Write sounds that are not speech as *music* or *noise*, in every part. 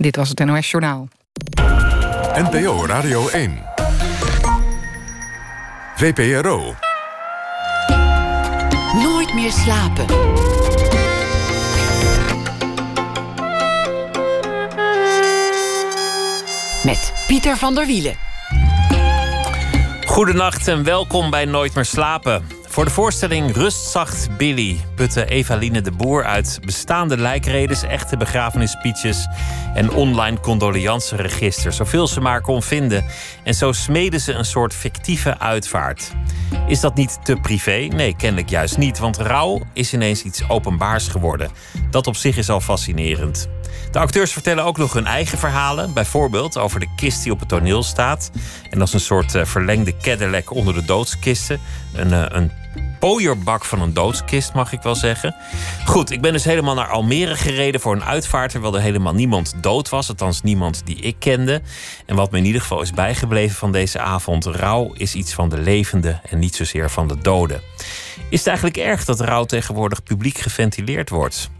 Dit was het NOS Journaal. NPO Radio 1. VPRO. Nooit meer slapen. Met Pieter van der Wielen. Goedenacht en welkom bij Nooit meer slapen. Voor de voorstelling Rustzacht Billy putte Evaline de Boer uit bestaande lijkredes, echte begrafenisspeeches en online condoleanceregisters, zoveel ze maar kon vinden. En zo smeden ze een soort fictieve uitvaart. Is dat niet te privé? Nee, kennelijk juist niet, want rouw is ineens iets openbaars geworden. Dat op zich is al fascinerend. De acteurs vertellen ook nog hun eigen verhalen. Bijvoorbeeld over de kist die op het toneel staat. En als een soort uh, verlengde Cadillac onder de doodskisten. Een, uh, een pooierbak van een doodskist, mag ik wel zeggen. Goed, ik ben dus helemaal naar Almere gereden voor een uitvaart... terwijl er helemaal niemand dood was. Althans, niemand die ik kende. En wat me in ieder geval is bijgebleven van deze avond... rouw is iets van de levende en niet zozeer van de doden. Is het eigenlijk erg dat rouw tegenwoordig publiek geventileerd wordt?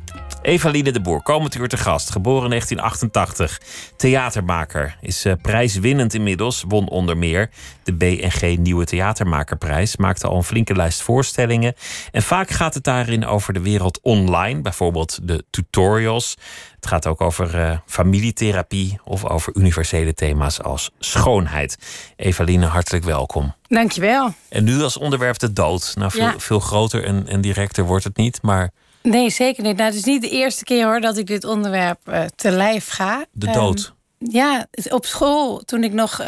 Evaline de Boer, komend uur te gast. Geboren in 1988. Theatermaker. Is uh, prijswinnend inmiddels. Won onder meer de BNG Nieuwe Theatermakerprijs. Maakte al een flinke lijst voorstellingen. En vaak gaat het daarin over de wereld online. Bijvoorbeeld de tutorials. Het gaat ook over uh, familietherapie of over universele thema's als schoonheid. Evaline, hartelijk welkom. Dankjewel. En nu als onderwerp de dood. Nou, veel, Ja. veel groter en, en directer wordt het niet, maar Nee, zeker niet. Nou, het is niet de eerste keer hoor dat ik dit onderwerp eh, te lijf ga. de Ehm, dood. ja, het- op school, toen ik nog eh,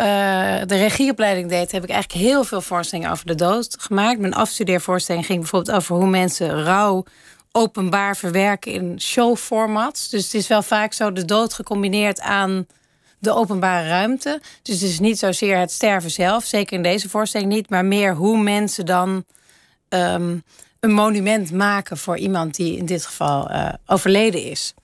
de regieopleiding deed, heb ik eigenlijk heel veel voorstellingen over de dood gemaakt. Mijn afstudeervoorstelling ging bijvoorbeeld over hoe mensen rouw openbaar verwerken in showformats. Dus het is wel vaak zo de dood gecombineerd aan de openbare ruimte. Dus het is niet zozeer het sterven zelf, zeker in deze voorstelling niet, maar meer hoe mensen dan ehm, een monument maken voor iemand die in dit geval eh, overleden is.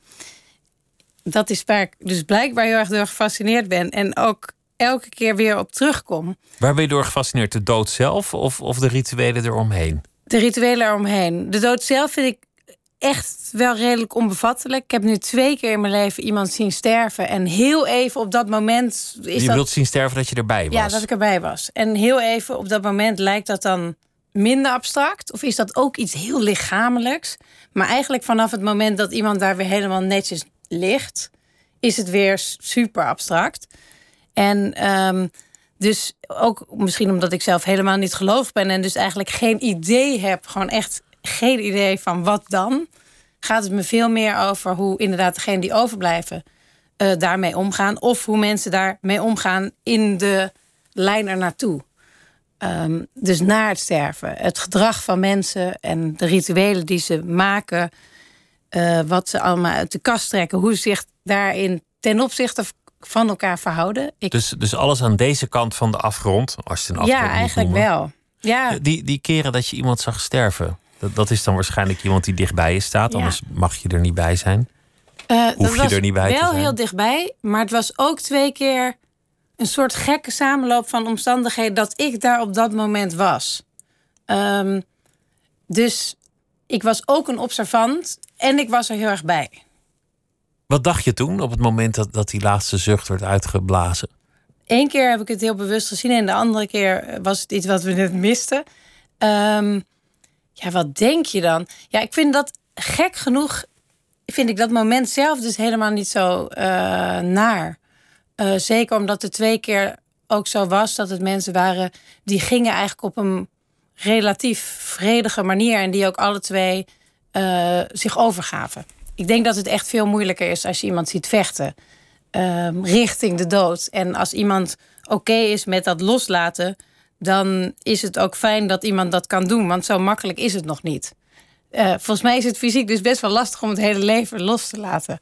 Dat is waar ik dus blijkbaar heel erg door gefascineerd ben. En ook elke keer weer op terugkom. Waar ben je door gefascineerd? De dood zelf of, of de rituelen eromheen? De rituelen eromheen. De dood zelf vind ik echt wel redelijk onbevattelijk. Ik heb nu twee keer in mijn leven iemand zien sterven. En heel even op dat moment is je dat... wilt zien sterven dat je erbij was. Ja, dat ik erbij was. En heel even op dat moment lijkt dat dan minder abstract? Of is dat ook iets heel lichamelijks? Maar eigenlijk vanaf het moment dat iemand daar weer helemaal netjes ligt, is het weer super abstract. En ehm, dus ook misschien omdat ik zelf helemaal niet gelovig ben en dus eigenlijk geen idee heb, gewoon echt geen idee van wat dan, gaat het me veel meer over hoe inderdaad degenen die overblijven eh, daarmee omgaan. Of hoe mensen daarmee omgaan in de lijn er naartoe. Ehm, dus na het sterven. Het gedrag van mensen en de rituelen die ze maken. eh, wat ze allemaal uit de kast trekken. Hoe ze zich daarin ten opzichte van elkaar verhouden. Ik, Dus, dus alles aan deze kant van de afgrond, als je het een afgrond ja, eigenlijk noemen. wel. Ja, Die, die keren dat je iemand zag sterven, dat, dat is dan waarschijnlijk iemand die dichtbij je staat. Ja. Anders mag je er niet bij zijn. Eh, Hoef je was er niet bij te wel zijn. heel dichtbij, maar het was ook twee keer een soort gekke samenloop van omstandigheden dat ik daar op dat moment was. Ehm, dus ik was ook een observant en ik was er heel erg bij. Wat dacht je toen op het moment dat, dat die laatste zucht werd uitgeblazen? Eén keer heb ik het heel bewust gezien en de andere keer was het iets wat we net misten. Ehm, ja, wat denk je dan? Ja, ik vind dat gek genoeg, vind ik dat moment zelf dus helemaal niet zo eh, naar. Eh, zeker omdat het twee keer ook zo was dat het mensen waren die gingen eigenlijk op een relatief vredige manier en die ook alle twee eh, zich overgaven. Ik denk dat het echt veel moeilijker is als je iemand ziet vechten ehm, richting de dood. En als iemand oké is met dat loslaten, dan is het ook fijn dat iemand dat kan doen, want zo makkelijk is het nog niet. Eh, volgens mij is het fysiek dus best wel lastig om het hele leven los te laten.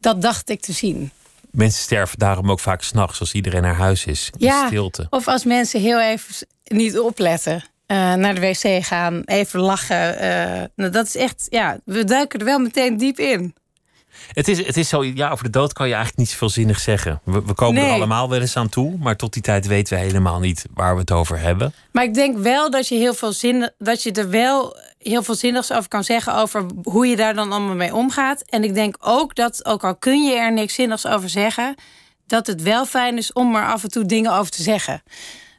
Dat dacht ik te zien. Mensen sterven daarom ook vaak s'nachts als iedereen naar huis is. In Ja, stilte. of als mensen heel even niet opletten. eh, naar de wc gaan, even lachen. eh, nou, dat is echt, ja, we duiken er wel meteen diep in. Het is, het is zo, ja, over de dood kan je eigenlijk niet zoveel zinnig zeggen. We, we komen er allemaal wel eens aan toe, maar tot die tijd weten we helemaal niet waar we het over hebben. Maar ik denk wel dat je heel veel zin, dat je er wel heel veel zinnigs over kan zeggen over hoe je daar dan allemaal mee omgaat. En ik denk ook dat, ook al kun je er niks zinnigs over zeggen, dat het wel fijn is om er af en toe dingen over te zeggen.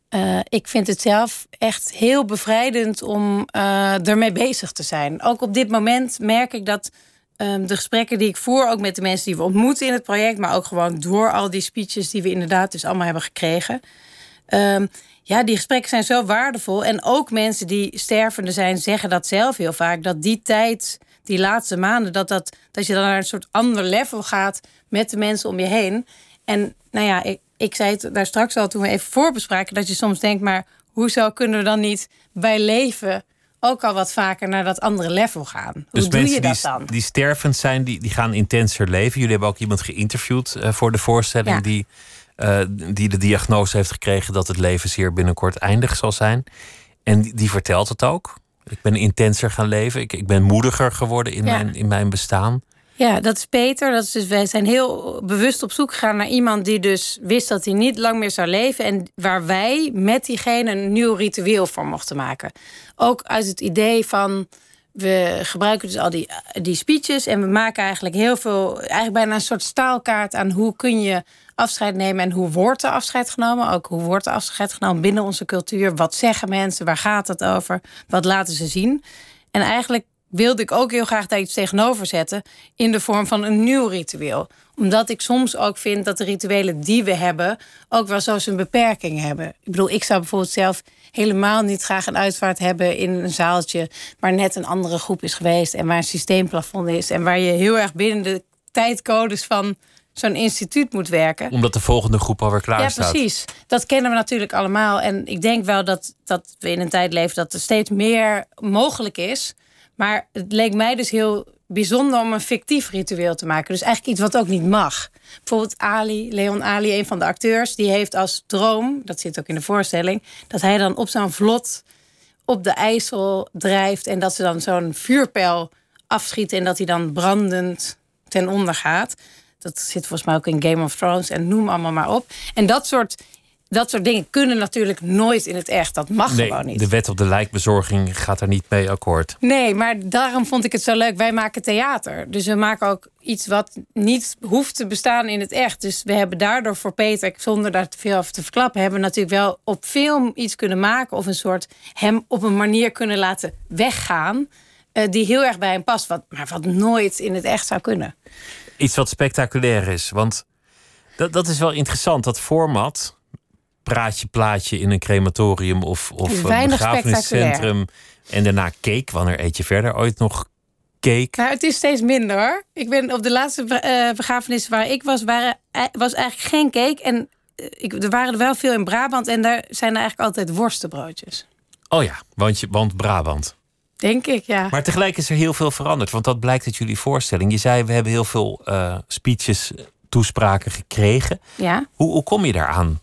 Uh, ik vind het zelf echt heel bevrijdend om uh, ermee bezig te zijn. Ook op dit moment merk ik dat um, de gesprekken die ik voer, ook met de mensen die we ontmoeten in het project, maar ook gewoon door al die speeches die we inderdaad dus allemaal hebben gekregen. Um, ja, die gesprekken zijn zo waardevol. En ook mensen die stervende zijn, zeggen dat zelf heel vaak. Dat die tijd, die laatste maanden, dat, dat, dat je dan naar een soort ander level gaat met de mensen om je heen. En nou ja, ik, ik zei het daar straks al toen we even voorbespraken, dat je soms denkt, maar hoezo kunnen we dan niet bij leven ook al wat vaker naar dat andere level gaan? Dus Hoe doe je dat die, dan? die stervend zijn, die, die gaan intenser leven. Jullie hebben ook iemand geïnterviewd uh, voor de voorstelling Ja. die, uh, die de diagnose heeft gekregen dat het leven zeer binnenkort eindig zal zijn. En die, die vertelt het ook. Ik ben intenser gaan leven. Ik, ik ben moediger geworden in, Ja. mijn, in mijn bestaan. Ja, dat is Peter. Dat is dus, wij zijn heel bewust op zoek gegaan naar iemand die dus wist dat hij niet lang meer zou leven. En waar wij met diegene een nieuw ritueel voor mochten maken. Ook uit het idee van. We gebruiken dus al die, die speeches en we maken eigenlijk heel veel, eigenlijk bijna een soort staalkaart aan hoe kun je afscheid nemen en hoe wordt er afscheid genomen. Ook hoe wordt er afscheid genomen binnen onze cultuur. Wat zeggen mensen? Waar gaat het over? Wat laten ze zien? En eigenlijk wilde ik ook heel graag daar iets tegenover zetten in de vorm van een nieuw ritueel. Omdat ik soms ook vind dat de rituelen die we hebben ook wel zo zijn beperkingen hebben. Ik bedoel, ik zou bijvoorbeeld zelf helemaal niet graag een uitvaart hebben in een zaaltje waar net een andere groep is geweest en waar een systeemplafond is en waar je heel erg binnen de tijdcodes van zo'n instituut moet werken. Omdat de volgende groep alweer klaar Ja, staat. precies. Dat kennen we natuurlijk allemaal. En ik denk wel dat, dat we in een tijd leven dat er steeds meer mogelijk is. Maar het leek mij dus heel bijzonder om een fictief ritueel te maken. Dus eigenlijk iets wat ook niet mag. Bijvoorbeeld Ali, Leon Ali, een van de acteurs, die heeft als droom, dat zit ook in de voorstelling, dat hij dan op zo'n vlot op de IJssel drijft en dat ze dan zo'n vuurpijl afschieten en dat hij dan brandend ten onder gaat. Dat zit volgens mij ook in Game of Thrones en noem allemaal maar op. En dat soort, dat soort dingen kunnen natuurlijk nooit in het echt. Dat mag Nee, gewoon niet. de wet op de lijkbezorging gaat daar niet mee akkoord. Nee, maar daarom vond ik het zo leuk. Wij maken theater. Dus we maken ook iets wat niet hoeft te bestaan in het echt. Dus we hebben daardoor voor Peter, zonder daar te veel over te verklappen, hebben we natuurlijk wel op film iets kunnen maken. Of een soort hem op een manier kunnen laten weggaan. eh, die heel erg bij hem past. Wat, maar wat nooit in het echt zou kunnen. Iets wat spectaculair is. Want dat, dat is wel interessant. Dat format, praatje, plaatje in een crematorium of, of een begrafeniscentrum. En daarna cake. Wanneer eet je verder ooit nog cake? Nou, het is steeds minder hoor. Ik ben op de laatste eh, begrafenis waar ik was, waren, eh, was eigenlijk geen cake. En eh, ik, er waren er wel veel in Brabant. En daar zijn er eigenlijk altijd worstenbroodjes. Oh ja, want, je, want Brabant. Denk ik, ja. Maar tegelijk is er heel veel veranderd. Want dat blijkt uit jullie voorstelling. Je zei, we hebben heel veel speeches, toespraken gekregen. ja. Hoe, hoe kom je daaraan?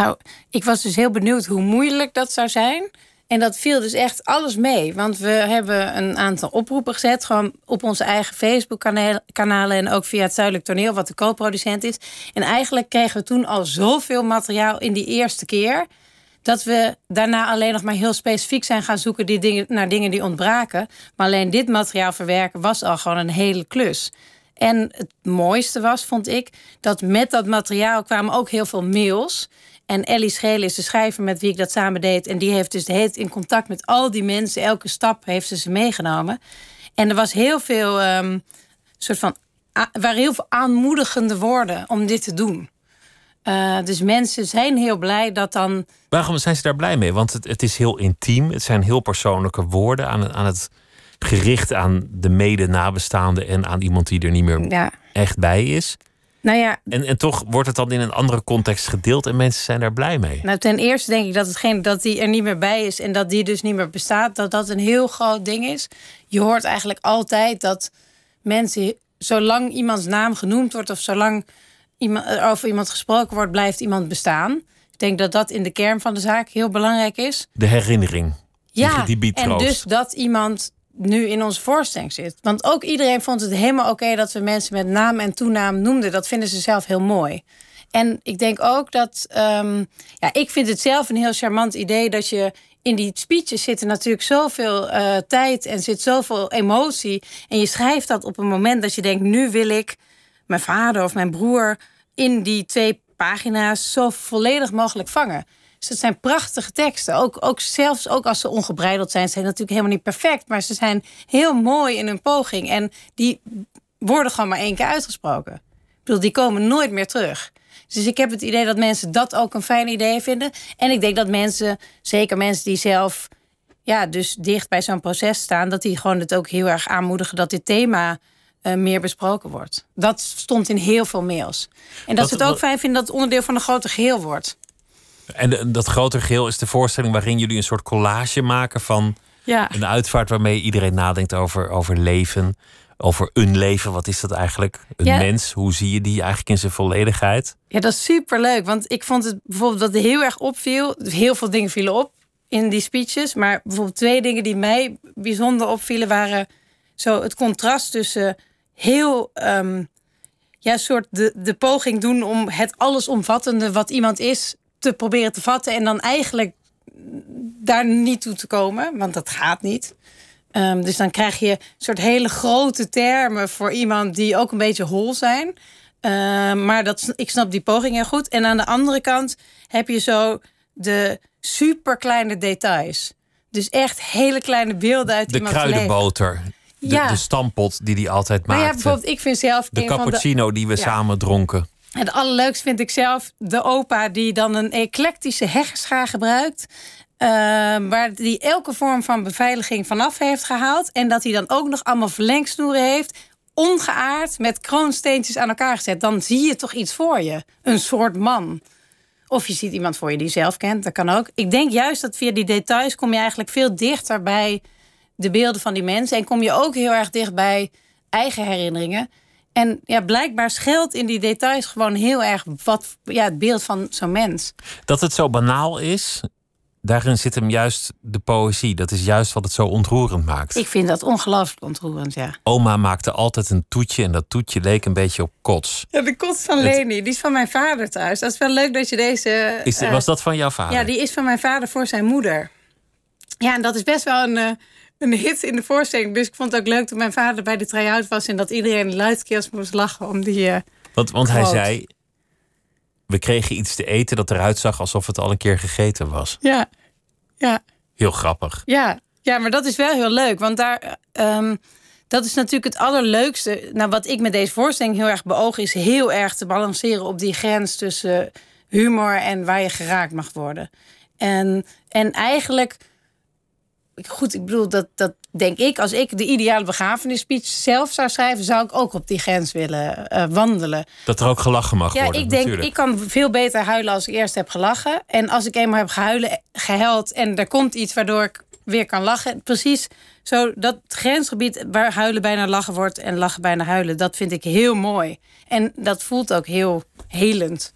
Nou, ik was dus heel benieuwd hoe moeilijk dat zou zijn. En dat viel dus echt alles mee. Want we hebben een aantal oproepen gezet. Gewoon op onze eigen Facebook-kanalen. En ook via het Zuidelijk Toneel, wat de co-producent is. En eigenlijk kregen we toen al zoveel materiaal in die eerste keer. Dat we daarna alleen nog maar heel specifiek zijn gaan zoeken die dingen, naar dingen die ontbraken. Maar alleen dit materiaal verwerken was al gewoon een hele klus. En het mooiste was, vond ik, dat met dat materiaal kwamen ook heel veel mails. En Ellie Schelen is de schrijver met wie ik dat samen deed. En die heeft dus de in contact met al die mensen. Elke stap heeft ze ze meegenomen. En er was heel veel, ehm, soort van, waren heel veel aanmoedigende woorden om dit te doen. Eh, dus mensen zijn heel blij dat dan Waarom zijn ze daar blij mee? Want het, het is heel intiem. Het zijn heel persoonlijke woorden aan, aan het gericht aan de mede-nabestaande en aan iemand die er niet meer Ja, echt bij is. Nou ja, En, en toch wordt het dan in een andere context gedeeld en mensen zijn daar blij mee. nou ten eerste denk ik dat hetgeen dat die er niet meer bij is en dat die dus niet meer bestaat, dat dat een heel groot ding is. Je hoort eigenlijk altijd dat mensen, zolang iemands naam genoemd wordt of zolang iemand, er over iemand gesproken wordt, blijft iemand bestaan. Ik denk dat dat in de kern van de zaak heel belangrijk is. De herinnering. Ja, die en dus dat iemand nu in onze voorstelling zit. Want ook iedereen vond het helemaal oké dat we mensen met naam en toenaam noemden. Dat vinden ze zelf heel mooi. En ik denk ook dat. ehm, ja, ik vind het zelf een heel charmant idee dat je in die speeches zitten natuurlijk zoveel uh, tijd en zit zoveel emotie. En je schrijft dat op een moment dat je denkt: nu wil ik mijn vader of mijn broer in die twee pagina's zo volledig mogelijk vangen. Dus het zijn prachtige teksten. Ook, ook zelfs ook als ze ongebreideld zijn, zijn natuurlijk helemaal niet perfect. Maar ze zijn heel mooi in hun poging. En die worden gewoon maar één keer uitgesproken. Ik bedoel, die komen nooit meer terug. Dus ik heb het idee dat mensen dat ook een fijn idee vinden. En ik denk dat mensen, zeker mensen die zelf ja, dus dicht bij zo'n proces staan, dat die gewoon het ook heel erg aanmoedigen dat dit thema uh, meer besproken wordt. Dat stond in heel veel mails. En dat ze het ook fijn vinden dat het onderdeel van een groter geheel wordt. En dat groter geheel is de voorstelling waarin jullie een soort collage maken van ja. een uitvaart waarmee iedereen nadenkt over, over leven, over een leven. Wat is dat eigenlijk? Een mens, hoe zie je die eigenlijk in zijn volledigheid? Ja, dat is superleuk. Want ik vond het bijvoorbeeld dat er heel erg opviel. Heel veel dingen vielen op in die speeches. Maar bijvoorbeeld twee dingen die mij bijzonder opvielen waren zo het contrast tussen heel um, ja, soort de, de poging doen om het allesomvattende wat iemand is te proberen te vatten en dan eigenlijk daar niet toe te komen, want dat gaat niet. Um, dus dan krijg je een soort hele grote termen voor iemand die ook een beetje hol zijn. Um, maar dat, ik snap die poging heel goed. En aan de andere kant heb je zo de super kleine details. Dus echt hele kleine beelden uit de iemands kruidenboter. De, ja. de stampot die hij altijd maakte. ja, bijvoorbeeld, ik vind zelf. De cappuccino die we samen dronken. Het allerleukste vind ik zelf de opa die dan een eclectische heggenschaar gebruikt. Uh, waar die elke vorm van beveiliging vanaf heeft gehaald. En dat hij dan ook nog allemaal verlengsnoeren heeft. Ongeaard met kroonsteentjes aan elkaar gezet. Dan zie je toch iets voor je. Een soort man. Of je ziet iemand voor je die je zelf kent. Dat kan ook. Ik denk juist dat via die details kom je eigenlijk veel dichter bij de beelden van die mensen. En kom je ook heel erg dicht bij eigen herinneringen. En ja, blijkbaar scheelt in die details gewoon heel erg wat, ja, het beeld van zo'n mens. Dat het zo banaal is, daarin zit hem juist de poëzie. Dat is juist wat het zo ontroerend maakt. Ik vind dat ongelooflijk ontroerend, ja. Oma maakte altijd een toetje en dat toetje leek een beetje op kots. Ja, de kots van Leni, die is van mijn vader thuis. Dat is wel leuk dat je deze... Is, uh, was dat van jouw vader? Ja, die is van mijn vader voor zijn moeder. Ja, en dat is best wel een... Uh, een hit in de voorstelling. Dus ik vond het ook leuk dat mijn vader bij de try-out was... en dat iedereen luidkeels moest lachen om die... Uh, want want hij zei... We kregen iets te eten dat eruit zag alsof het al een keer gegeten was. Ja, ja. Heel grappig. Ja, ja maar dat is wel heel leuk. Want daar... Um, dat is natuurlijk het allerleukste. Nou, wat ik met deze voorstelling heel erg beoog... is heel erg te balanceren op die grens tussen humor... en waar je geraakt mag worden. En, en eigenlijk goed, ik bedoel, dat, dat denk ik. Als ik de ideale begrafenisspeech zelf zou schrijven, zou ik ook op die grens willen uh, wandelen. Dat er ook gelachen mag ja, worden. Ja, ik denk, natuurlijk. ik kan veel beter huilen als ik eerst heb gelachen. En als ik eenmaal heb gehuilen, gehuild en er komt iets waardoor ik weer kan lachen. Precies zo dat grensgebied waar huilen bijna lachen wordt en lachen bijna huilen, dat vind ik heel mooi. En dat voelt ook heel helend.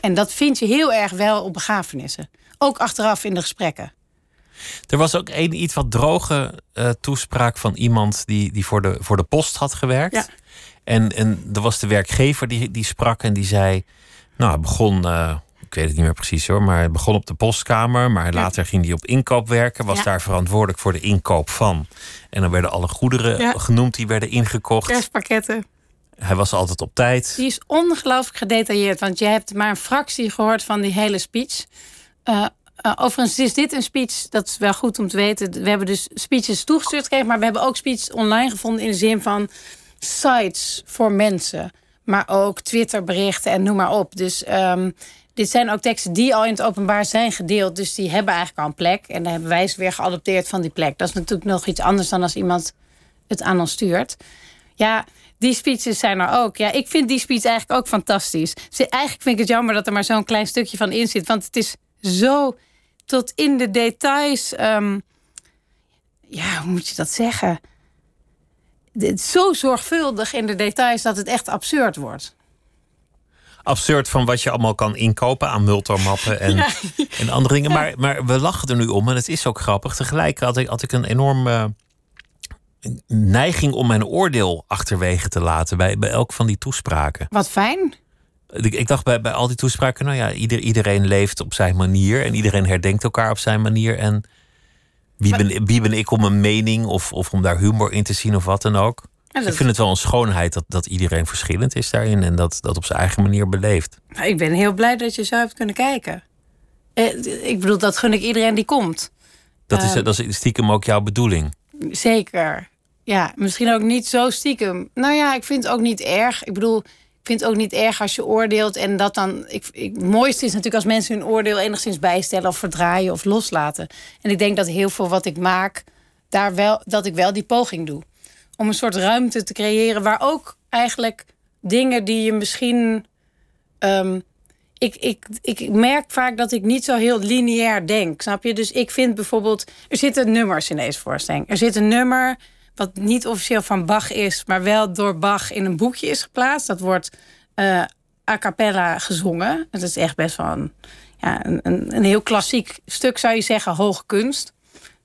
En dat vind je heel erg wel op begrafenissen. Ook achteraf in de gesprekken. Er was ook een iets wat droge uh, toespraak van iemand die, die voor, de, voor de post had gewerkt. Ja. En, en er was de werkgever die, die sprak en die zei. Nou, hij begon, uh, ik weet het niet meer precies hoor, maar hij begon op de postkamer. Maar later ging hij op inkoop werken, was Ja. daar verantwoordelijk voor de inkoop van. En dan werden alle goederen genoemd die werden ingekocht. Kerstpakketten. Hij was altijd op tijd. Die is ongelooflijk gedetailleerd, want je hebt maar een fractie gehoord van die hele speech. Eh, eh, overigens is dit een speech, dat is wel goed om te weten. We hebben dus speeches toegestuurd gekregen, maar we hebben ook speeches online gevonden in de zin van sites voor mensen, maar ook Twitterberichten en noem maar op. Dus ehm, dit zijn ook teksten die al in het openbaar zijn gedeeld, dus die hebben eigenlijk al een plek. En dan hebben wij ze weer geadopteerd van die plek. Dat is natuurlijk nog iets anders dan als iemand het aan ons stuurt. Ja, die speeches zijn er ook. Ja, ik vind die speech eigenlijk ook fantastisch. Eigenlijk vind ik het jammer dat er maar zo'n klein stukje van in zit. Want het is zo tot in de details. ehm, ja, hoe moet je dat zeggen? Het zo zorgvuldig in de details dat het echt absurd wordt. Absurd van wat je allemaal kan inkopen aan multomappen en, *laughs* Ja. en andere dingen. Maar, maar we lachen er nu om en het is ook grappig. Tegelijk had ik, had ik een enorme neiging om mijn oordeel achterwege te laten bij, bij elk van die toespraken. Wat fijn. Ik, dacht bij, bij al die toespraken, nou ja, ieder, iedereen leeft op zijn manier en iedereen herdenkt elkaar op zijn manier. En wie ben, wie ben ik om een mening of, of om daar humor in te zien of wat dan ook? Dat- Ik vind het wel een schoonheid dat, dat iedereen verschillend is daarin en dat dat op zijn eigen manier beleeft. Nou, Ik ben heel blij dat je zo hebt kunnen kijken. Eh, Ik bedoel, dat gun ik iedereen die komt. Dat is, Ehm. dat is stiekem ook jouw bedoeling. Zeker. Ja, misschien ook niet zo stiekem. Nou ja, ik vind het ook niet erg. Ik bedoel, vind het ook niet erg als je oordeelt en dat dan. Ik, ik, het mooiste is natuurlijk als mensen hun oordeel enigszins bijstellen of verdraaien of loslaten. En ik denk dat heel veel wat ik maak, daar wel, dat ik wel die poging doe. Om een soort ruimte te creëren waar ook eigenlijk dingen die je misschien. ehm, ik, ik, ik merk vaak dat ik niet zo heel lineair denk, snap je? Dus ik vind bijvoorbeeld... Er zitten nummers in deze voorstelling. Er zit een nummer wat niet officieel van Bach is... maar wel door Bach in een boekje is geplaatst. Dat wordt eh, a cappella gezongen. Het is echt best wel een, ja, een, een, heel klassiek stuk, zou je zeggen. Hoge kunst,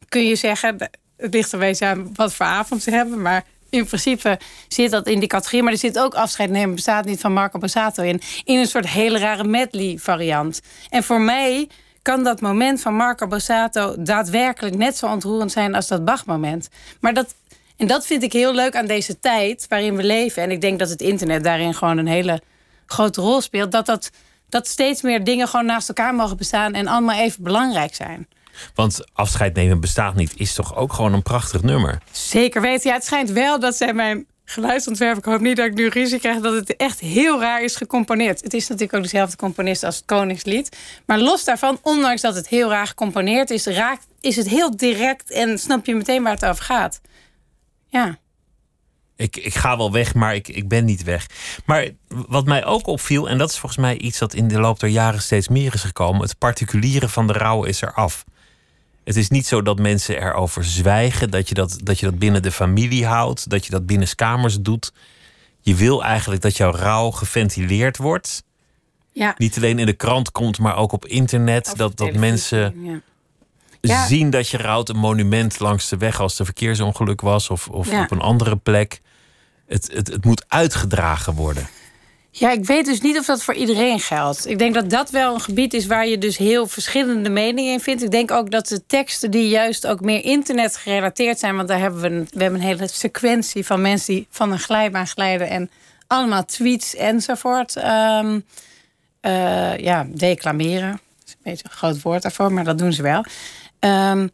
kun je zeggen. Het ligt er beetje aan wat voor avond ze hebben... maar in principe zit dat in die categorie. Maar er zit ook afscheid nemen, bestaat niet van Marco Bassato in. In een soort hele rare medley variant. En voor mij kan dat moment van Marco Bassato daadwerkelijk net zo ontroerend zijn als dat Bach-moment. Maar dat, en dat vind ik heel leuk aan deze tijd waarin we leven. En ik denk dat het internet daarin gewoon een hele grote rol speelt. Dat, dat, dat steeds meer dingen gewoon naast elkaar mogen bestaan en allemaal even belangrijk zijn. Want afscheid nemen bestaat niet, is toch ook gewoon een prachtig nummer. Zeker weten. Ja, het schijnt wel dat zij mijn geluidsontwerp. Ik hoop niet dat ik nu ruzie krijg dat het echt heel raar is gecomponeerd. Het is natuurlijk ook dezelfde componist als het Koningslied. Maar los daarvan, ondanks dat het heel raar gecomponeerd is, raakt, is het heel direct en snap je meteen waar het over gaat. Ja. Ik, ik ga wel weg, maar ik, ik ben niet weg. Maar wat mij ook opviel, en dat is volgens mij iets dat in de loop der jaren steeds meer is gekomen: het particuliere van de rouw is eraf. Het is niet zo dat mensen erover zwijgen, dat je dat, dat je dat binnen de familie houdt, dat je dat binnen kamers doet. Je wil eigenlijk dat jouw rouw geventileerd wordt. ja. Niet alleen in de krant komt, maar ook op internet. Of dat, dat mensen Ja. Ja. zien dat je rouwt. Een monument langs de weg als er verkeersongeluk was of, of Ja. op een andere plek. Het, het, het moet uitgedragen worden. Ja, ik weet dus niet of dat voor iedereen geldt. Ik denk dat dat wel een gebied is waar je dus heel verschillende meningen in vindt. Ik denk ook dat de teksten die juist ook meer internet gerelateerd zijn... want daar hebben we een, we hebben een hele sequentie van mensen die van een glijbaan glijden... en allemaal tweets enzovoort eh, ja, declameren. Dat is een beetje een groot woord daarvoor, maar dat doen ze wel. Ehm,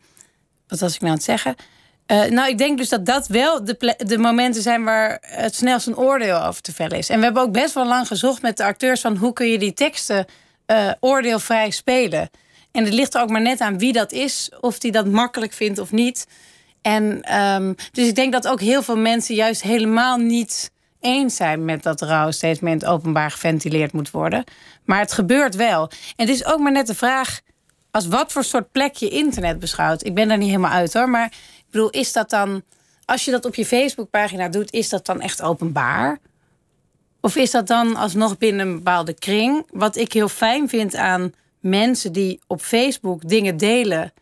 wat was ik nou aan het zeggen? Eh, nou, ik denk dus dat dat wel de, de momenten zijn waar het snelst een oordeel over te vellen is. En we hebben ook best wel lang gezocht met de acteurs van hoe kun je die teksten eh, oordeelvrij spelen. En het ligt er ook maar net aan wie dat is, of die dat makkelijk vindt of niet. En ehm, dus ik denk dat ook heel veel mensen juist helemaal niet eens zijn met dat rouw steeds meer in het openbaar geventileerd moet worden. Maar het gebeurt wel. En het is ook maar net de vraag als wat voor soort plek je internet beschouwt. Ik ben daar niet helemaal uit hoor, maar ik bedoel, is dat dan, als je dat op je Facebookpagina doet, is dat dan echt openbaar? Of is dat dan alsnog binnen een bepaalde kring? Wat ik heel fijn vind aan mensen die op Facebook dingen delen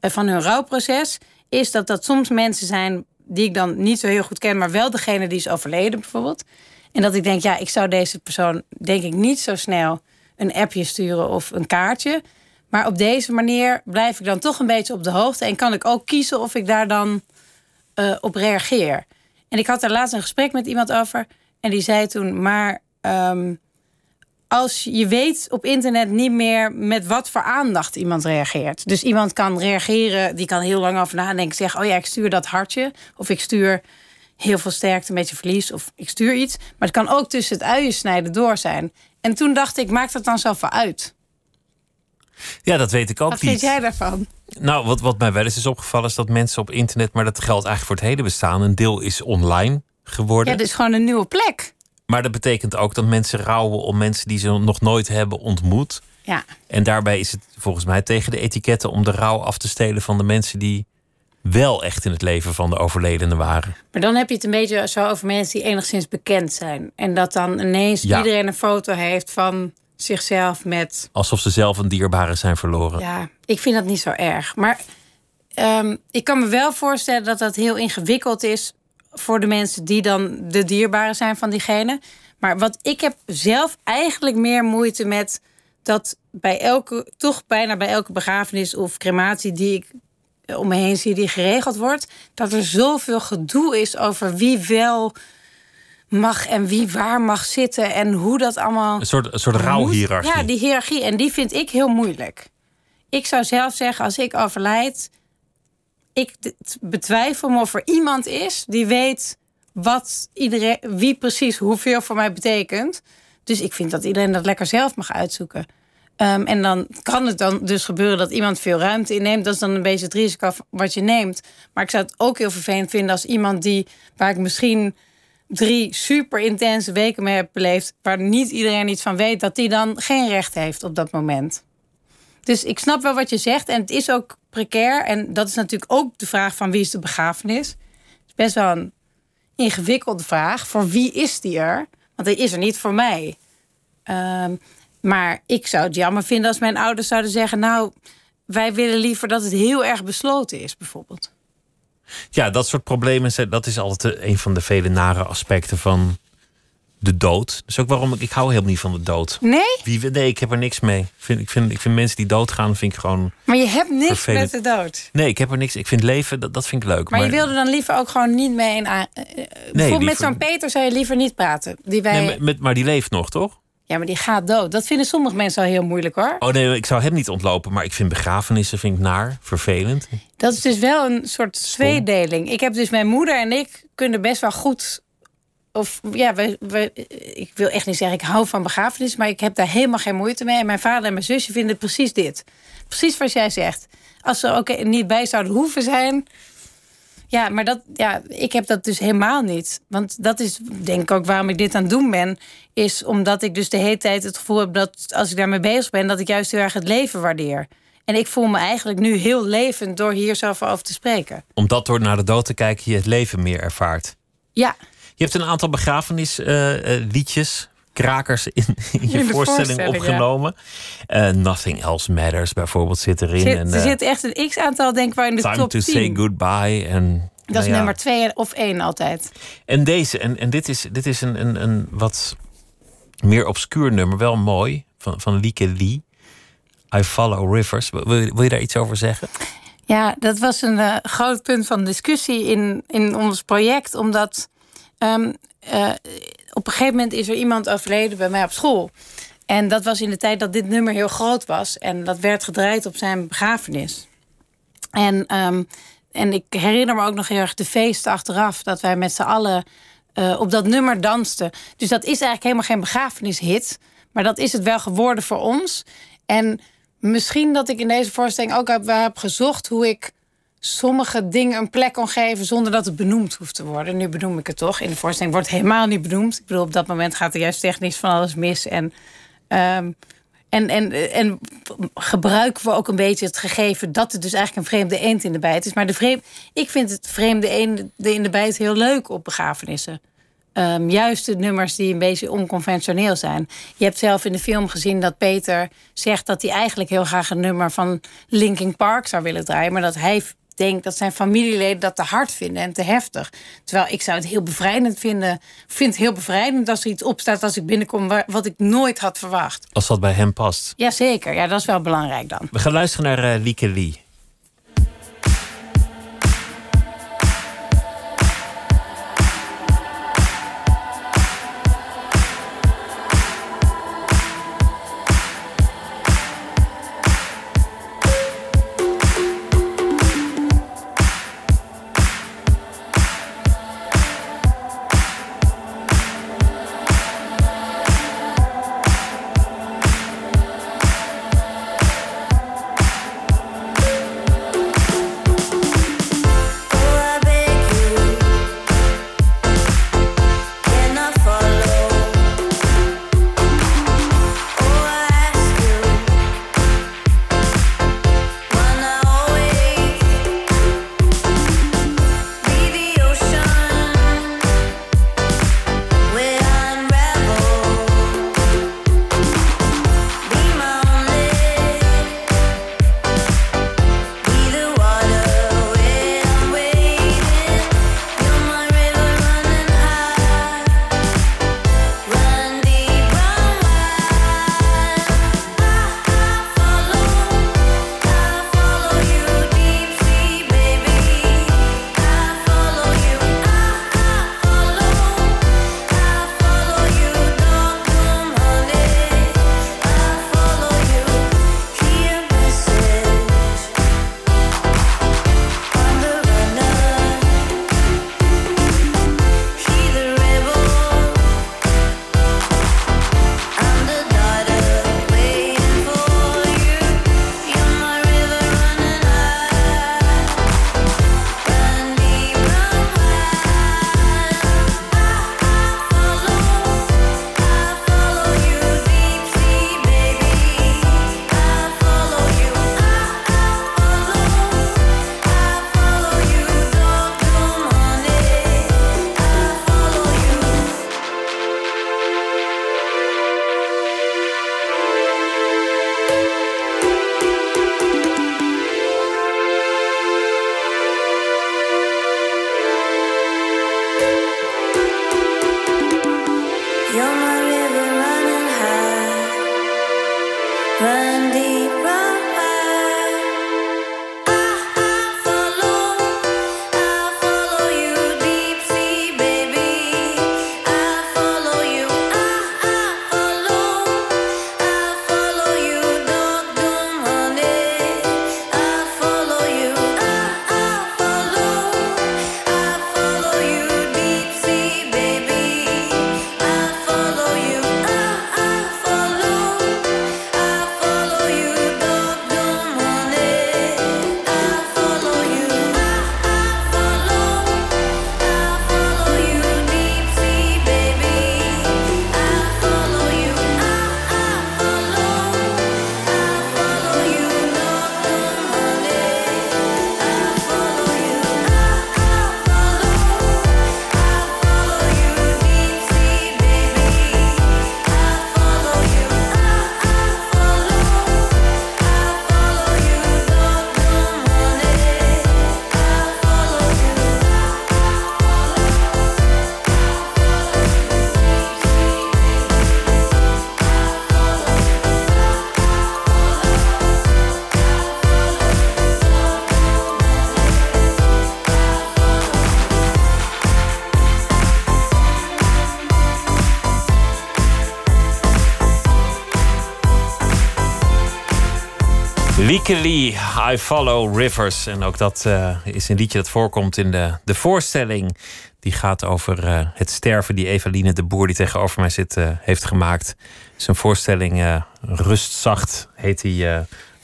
eh, van hun rouwproces, is dat dat soms mensen zijn die ik dan niet zo heel goed ken, maar wel degene die is overleden bijvoorbeeld. En dat ik denk, ja, ik zou deze persoon denk ik niet zo snel een appje sturen of een kaartje. Maar op deze manier blijf ik dan toch een beetje op de hoogte. En kan ik ook kiezen of ik daar dan eh, op reageer. En ik had daar laatst een gesprek met iemand over. En die zei toen, maar ehm, als je weet op internet niet meer met wat voor aandacht iemand reageert. Dus iemand kan reageren, die kan heel lang over nadenken. Zeggen, oh ja, ik stuur dat hartje. Of ik stuur heel veel sterkte met je verlies. Of ik stuur iets. Maar het kan ook tussen het uien snijden door zijn. En toen dacht ik, maakt dat dan zoveel uit? Ja, dat weet ik ook Wat niet. vind jij daarvan? Nou, wat, wat mij wel eens is opgevallen is dat mensen op internet, maar dat geldt eigenlijk voor het hele bestaan, een deel is online geworden. Ja, dus gewoon een nieuwe plek. Maar dat betekent ook dat mensen rouwen om mensen die ze nog nooit hebben ontmoet. Ja, En daarbij is het volgens mij tegen de etiketten om de rouw af te stelen van de mensen die wel echt in het leven van de overledene waren. maar dan heb je het een beetje zo over mensen die enigszins bekend zijn. En dat dan ineens Ja. iedereen een foto heeft van zichzelf met... Alsof ze zelf een dierbare zijn verloren. Ja, ik vind dat niet zo erg. Maar ehm, ik kan me wel voorstellen dat dat heel ingewikkeld is... voor de mensen die dan de dierbaren zijn van diegene. Maar wat ik heb zelf eigenlijk meer moeite met dat bij elke, toch bijna bij elke begrafenis of crematie die ik om me heen zie die geregeld wordt, dat er zoveel gedoe is over wie wel mag en wie waar mag zitten en hoe dat allemaal. Een soort, een soort rouwhiërarchie. Ja, die hiërarchie. En die vind ik heel moeilijk. Ik zou zelf zeggen, als ik overlijd, ik betwijfel me of er iemand is die weet wat iedereen, wie precies hoeveel voor mij betekent. Dus ik vind dat iedereen dat lekker zelf mag uitzoeken. Ehm, en dan kan het dan dus gebeuren dat iemand veel ruimte inneemt. Dat is dan een beetje het risico wat je neemt. Maar ik zou het ook heel vervelend vinden als iemand die, waar ik misschien drie super intense weken mee heb beleefd, waar niet iedereen iets van weet, dat die dan geen recht heeft op dat moment. Dus ik snap wel wat je zegt en het is ook precair. En dat is natuurlijk ook de vraag van wie is de begrafenis. Het is best wel een ingewikkelde vraag. Voor wie is die er? Want hij is er niet voor mij. Ehm, maar ik zou het jammer vinden als mijn ouders zouden zeggen: Nou, wij willen liever dat het heel erg besloten is, bijvoorbeeld. Ja, dat soort problemen dat is altijd een van de vele nare aspecten van de dood. Dus ook waarom ik, ik hou helemaal niet van de dood. Nee? Wie, nee, ik heb er niks mee. Ik vind, ik, vind, ik vind mensen die doodgaan, vind ik gewoon. Maar je hebt niks met de dood. Nee, ik heb er niks. Ik vind leven, dat, dat vind ik leuk. Maar, je wilde dan liever ook gewoon niet mee in. Uh, nee, met zo'n Peter zou je liever niet praten. Die wij... nee, met, maar die leeft nog, toch? Ja, maar die gaat dood. Dat vinden sommige mensen al heel moeilijk hoor. Oh nee, ik zou hem niet ontlopen. Maar ik vind begrafenissen vind ik naar, vervelend. Dat is dus wel een soort tweedeling. Ik heb dus mijn moeder en ik kunnen best wel goed. Of ja, we, we, ik wil echt niet zeggen, ik hou van begrafenis, maar ik heb daar helemaal geen moeite mee. En mijn vader en mijn zusje vinden precies dit. Precies wat jij zegt. Als ze ook niet bij zouden hoeven zijn, ja, maar dat, ja, ik heb dat dus helemaal niet. Want dat is denk ik ook waarom ik dit aan het doen ben. Is omdat ik dus de hele tijd het gevoel heb dat als ik daarmee bezig ben, dat ik juist heel erg het leven waardeer. En ik voel me eigenlijk nu heel levend door hier zo over te spreken. Omdat door naar de dood te kijken je het leven meer ervaart. Ja. Je hebt een aantal begrafenisliedjes, uh, krakers in, in je voorstelling, opgenomen. Uh, Nothing Else Matters bijvoorbeeld zit erin. Zit, en, er zit echt een x-aantal, denk ik, waar in de time top to say goodbye. En, dat is nou nummer twee of één altijd. En deze, en, en dit is, dit is een, een, een wat meer obscuur nummer, wel mooi, van, van Lieke Lee. I Follow Rivers. Wil, wil je daar iets over zeggen? Ja, dat was een uh, groot punt van discussie in, in ons project. Omdat um, uh, op een gegeven moment is er iemand overleden bij mij op school. En dat was in de tijd dat dit nummer heel groot was. En dat werd gedraaid op zijn begrafenis. En, um, en ik herinner me ook nog heel erg de feesten achteraf. Dat wij met z'n allen uh, op dat nummer dansten. Dus dat is eigenlijk helemaal geen begrafenishit. Maar dat is het wel geworden voor ons. En misschien dat ik in deze voorstelling ook heb, heb gezocht hoe ik sommige dingen een plek kon geven zonder dat het benoemd hoeft te worden. Nu benoem ik het toch. In de voorstelling wordt het helemaal niet benoemd. Ik bedoel, op dat moment gaat er juist technisch van alles mis. En, um, en, en, en gebruiken we ook een beetje het gegeven dat het dus eigenlijk een vreemde eend in de bijt is. Maar de vreemde, ik vind het vreemde eend in de bijt heel leuk op begrafenissen. Um, juist de nummers die een beetje onconventioneel zijn. Je hebt zelf in de film gezien dat Peter zegt dat hij eigenlijk heel graag een nummer van Linkin Park zou willen draaien, maar dat hij denk dat zijn familieleden dat te hard vinden en te heftig. Terwijl ik zou het heel bevrijdend vinden. vind het heel bevrijdend als er iets opstaat als ik binnenkom wat ik nooit had verwacht. Als dat bij hem past. Jazeker, ja, dat is wel belangrijk dan. We gaan luisteren naar uh, Lieke Lee. Lee, I Follow Rivers. En ook dat uh, is een liedje dat voorkomt in de, de voorstelling. Die gaat over uh, het sterven die Eveline de Boer, die tegenover mij zit, uh, heeft gemaakt. Een voorstelling, Rustzacht heet die,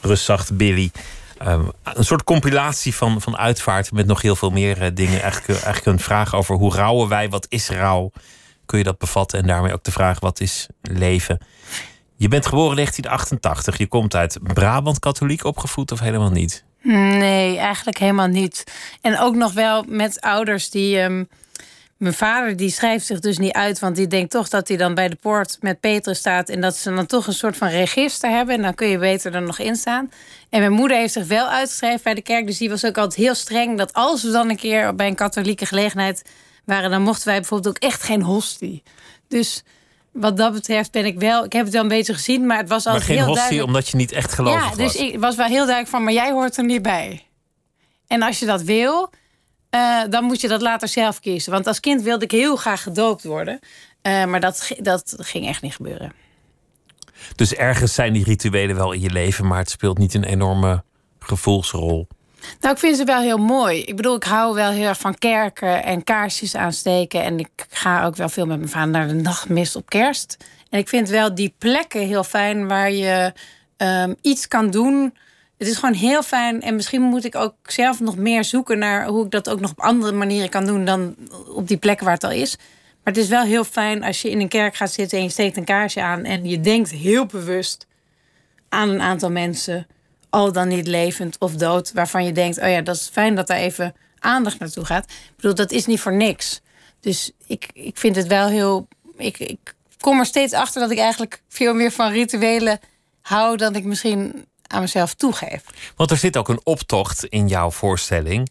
Rustzacht Billy. Um, een soort compilatie van, van uitvaart met nog heel veel meer dingen. Eigenlijk, eigenlijk een vraag over hoe rouwen wij, wat is rouw? Kun je dat bevatten? En daarmee ook de vraag, wat is leven? Je bent geboren in 1988. Je komt uit Brabant katholiek opgevoed of helemaal niet? Nee, eigenlijk helemaal niet. En ook nog wel met ouders die. Um, mijn vader die schrijft zich dus niet uit, want die denkt toch dat hij dan bij de poort met Petrus staat en dat ze dan toch een soort van register hebben en dan kun je beter er nog in staan. En mijn moeder heeft zich wel uitgeschreven bij de kerk, dus die was ook altijd heel streng dat als we dan een keer bij een katholieke gelegenheid waren, dan mochten wij bijvoorbeeld ook echt geen hostie. Dus wat dat betreft ben ik wel. Ik heb het wel een beetje gezien, maar het was altijd heel hostie, omdat je niet echt gelovig ja, was. dus ik was wel heel duidelijk van, maar jij hoort er niet bij. En als je dat wil, uh, dan moet je dat later zelf kiezen. Want als kind wilde ik heel graag gedoopt worden, uh, maar dat, dat ging echt niet gebeuren. Dus ergens zijn die rituelen wel in je leven, maar het speelt niet een enorme gevoelsrol. Nou, ik vind ze wel heel mooi. Ik bedoel, ik hou wel heel erg van kerken en kaarsjes aansteken. En ik ga ook wel veel met mijn vader naar de nachtmis op kerst. En ik vind wel die plekken heel fijn waar je um, iets kan doen. Het is gewoon heel fijn. En misschien moet ik ook zelf nog meer zoeken naar hoe ik dat ook nog op andere manieren kan doen dan op die plekken waar het al is. Maar het is wel heel fijn als je in een kerk gaat zitten en je steekt een kaarsje aan en je denkt heel bewust aan een aantal mensen al dan niet levend of dood, waarvan je denkt: oh ja, dat is fijn dat daar even aandacht naartoe gaat. Ik bedoel, dat is niet voor niks. Dus ik, ik vind het wel heel. Ik, ik kom er steeds achter dat ik eigenlijk veel meer van rituelen hou dan ik misschien aan mezelf toegeef. Want er zit ook een optocht in jouw voorstelling.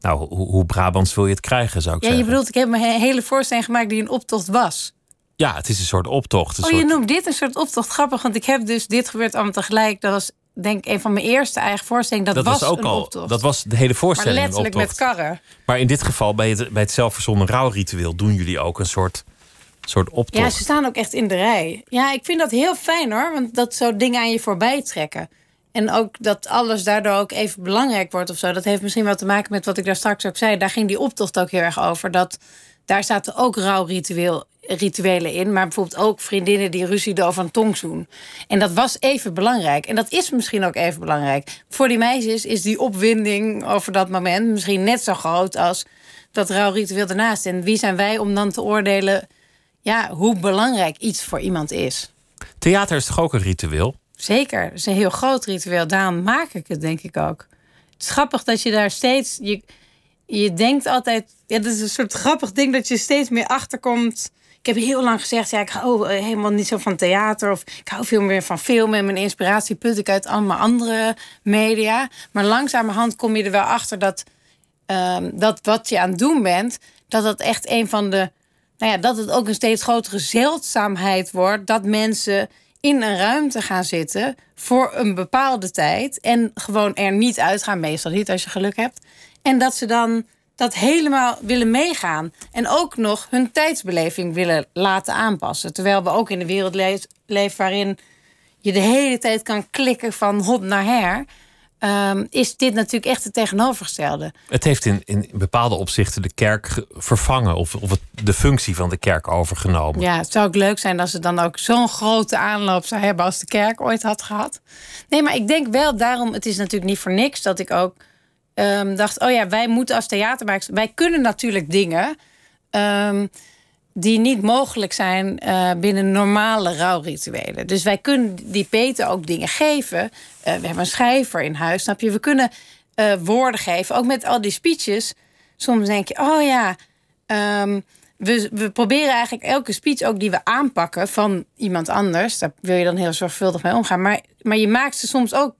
Nou, hoe, hoe Brabants wil je het krijgen, zou ik ja, zeggen? Je bedoelt, ik heb een hele voorstelling gemaakt die een optocht was. Ja, het is een soort optocht. Een oh, soort... je noemt dit een soort optocht grappig, want ik heb dus dit gebeurt allemaal tegelijk. Dat was denk ik een van mijn eerste eigen voorstellingen. Dat, dat was, ook een al. optocht. Dat was de hele voorstelling. Maar letterlijk met karren. Maar in dit geval, bij het, bij het zelfverzonnen rouwritueel, doen jullie ook een soort, soort optocht. Ja, ze staan ook echt in de rij. Ja, ik vind dat heel fijn hoor, want dat zo dingen aan je voorbij trekken. En ook dat alles daardoor ook even belangrijk wordt of zo. Dat heeft misschien wel te maken met wat ik daar straks ook zei. Daar ging die optocht ook heel erg over. Dat daar zaten ook rouwritueel rituelen in. Maar bijvoorbeeld ook vriendinnen die ruzie over een tongzoen. En dat was even belangrijk. En dat is misschien ook even belangrijk. Voor die meisjes is die opwinding over dat moment misschien net zo groot als dat rouwritueel ernaast. En wie zijn wij om dan te oordelen ja, hoe belangrijk iets voor iemand is? Theater is toch ook een ritueel? Zeker, het is een heel groot ritueel. Daarom maak ik het, denk ik ook. Het is grappig dat je daar steeds. Je, je denkt altijd. Ja, dat is een soort grappig ding dat je steeds meer achterkomt ik heb heel lang gezegd, ja, ik hou eh, helemaal niet zo van theater. Of ik hou veel meer van film. En mijn inspiratie put ik uit allemaal andere media. Maar langzamerhand kom je er wel achter dat, um, dat wat je aan het doen bent... dat dat echt een van de... Nou ja, dat het ook een steeds grotere zeldzaamheid wordt... dat mensen in een ruimte gaan zitten voor een bepaalde tijd en gewoon er niet uitgaan, meestal niet als je geluk hebt. En dat ze dan dat helemaal willen meegaan. En ook nog hun tijdsbeleving willen laten aanpassen. Terwijl we ook in een wereld leven waarin je de hele tijd kan klikken van hop naar her. Ehm, is dit natuurlijk echt het tegenovergestelde. Het heeft in, in bepaalde opzichten de kerk vervangen of, of het, de functie van de kerk overgenomen. Ja, het zou ook leuk zijn als ze dan ook zo'n grote aanloop zou hebben als de kerk ooit had gehad. Nee, maar ik denk wel daarom, het is natuurlijk niet voor niks dat ik ook um, dacht: oh ja, wij moeten als theatermakers, wij kunnen natuurlijk dingen. Um, die niet mogelijk zijn uh, binnen normale rouwrituelen. Dus wij kunnen die Peter ook dingen geven. Uh, we hebben een schrijver in huis, snap je? We kunnen uh, woorden geven, ook met al die speeches. Soms denk je, oh ja, um, we, we proberen eigenlijk elke speech ook die we aanpakken van iemand anders. Daar wil je dan heel zorgvuldig mee omgaan. Maar, maar je maakt ze soms ook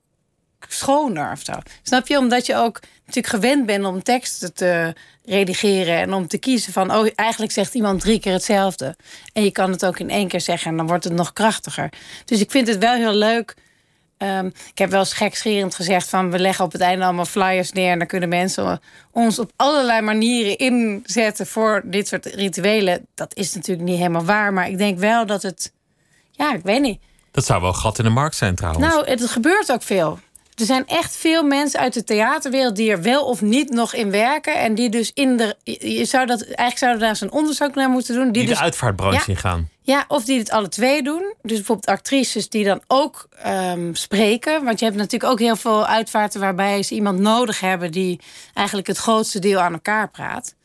schoner of zo. Snap je? Omdat je ook natuurlijk gewend bent om teksten te redigeren en om te kiezen van, oh, eigenlijk zegt iemand drie keer hetzelfde. En je kan het ook in één keer zeggen en dan wordt het nog krachtiger. Dus ik vind het wel heel leuk. Um, ik heb wel eens gekscherend gezegd van we leggen op het einde allemaal flyers neer en dan kunnen mensen ons op allerlei manieren inzetten voor dit soort rituelen. Dat is natuurlijk niet helemaal waar, maar ik denk wel dat het, ja, ik weet niet. Dat zou wel een gat in de markt zijn trouwens. Nou, het gebeurt ook veel. Er zijn echt veel mensen uit de theaterwereld die er wel of niet nog in werken. En die dus in de. Je zou dat, eigenlijk zouden daar eens een onderzoek naar moeten doen. Die, die dus, de uitvaartbranche ja, ingaan. Ja, of die het alle twee doen. Dus bijvoorbeeld actrices die dan ook um, spreken. Want je hebt natuurlijk ook heel veel uitvaarten waarbij ze iemand nodig hebben die eigenlijk het grootste deel aan elkaar praat.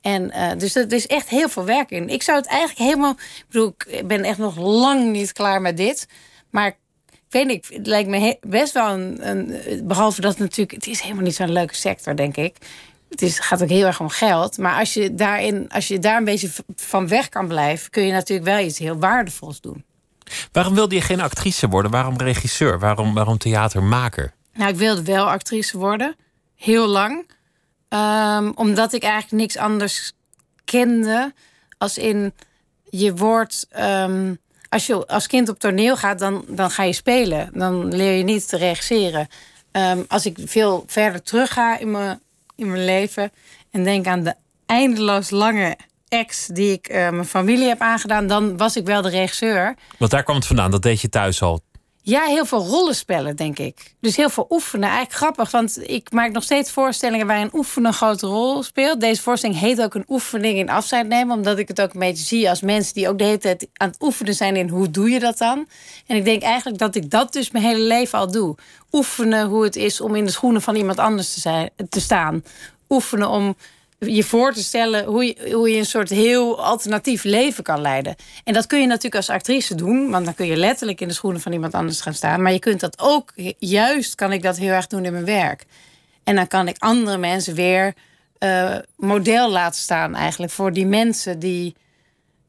En uh, dus er is echt heel veel werk in. Ik zou het eigenlijk helemaal. Ik bedoel, ik ben echt nog lang niet klaar met dit. Maar weet niet, het lijkt me best wel een, een, Behalve dat het natuurlijk. Het is helemaal niet zo'n leuke sector, denk ik. Het is, gaat ook heel erg om geld. Maar als je, daarin, als je daar een beetje van weg kan blijven, kun je natuurlijk wel iets heel waardevols doen. Waarom wilde je geen actrice worden? Waarom regisseur? Waarom, waarom theatermaker? Nou, ik wilde wel actrice worden. Heel lang. Um, omdat ik eigenlijk niks anders kende. Als in je wordt. Um, als je als kind op toneel gaat, dan, dan ga je spelen. Dan leer je niet te regisseren. Um, als ik veel verder terug ga in mijn, in mijn leven en denk aan de eindeloos lange ex die ik uh, mijn familie heb aangedaan, dan was ik wel de regisseur. Want daar kwam het vandaan, dat deed je thuis al. Ja, heel veel rollenspellen, denk ik. Dus heel veel oefenen. Eigenlijk grappig, want ik maak nog steeds voorstellingen waarin oefenen een grote rol speelt. Deze voorstelling heet ook een oefening in afscheid nemen, omdat ik het ook een beetje zie als mensen die ook de hele tijd aan het oefenen zijn in hoe doe je dat dan. En ik denk eigenlijk dat ik dat dus mijn hele leven al doe. Oefenen hoe het is om in de schoenen van iemand anders te, zijn, te staan. Oefenen om je voor te stellen hoe je, hoe je een soort heel alternatief leven kan leiden. En dat kun je natuurlijk als actrice doen, want dan kun je letterlijk in de schoenen van iemand anders gaan staan. Maar je kunt dat ook, juist kan ik dat heel erg doen in mijn werk. En dan kan ik andere mensen weer uh, model laten staan, eigenlijk voor die mensen die,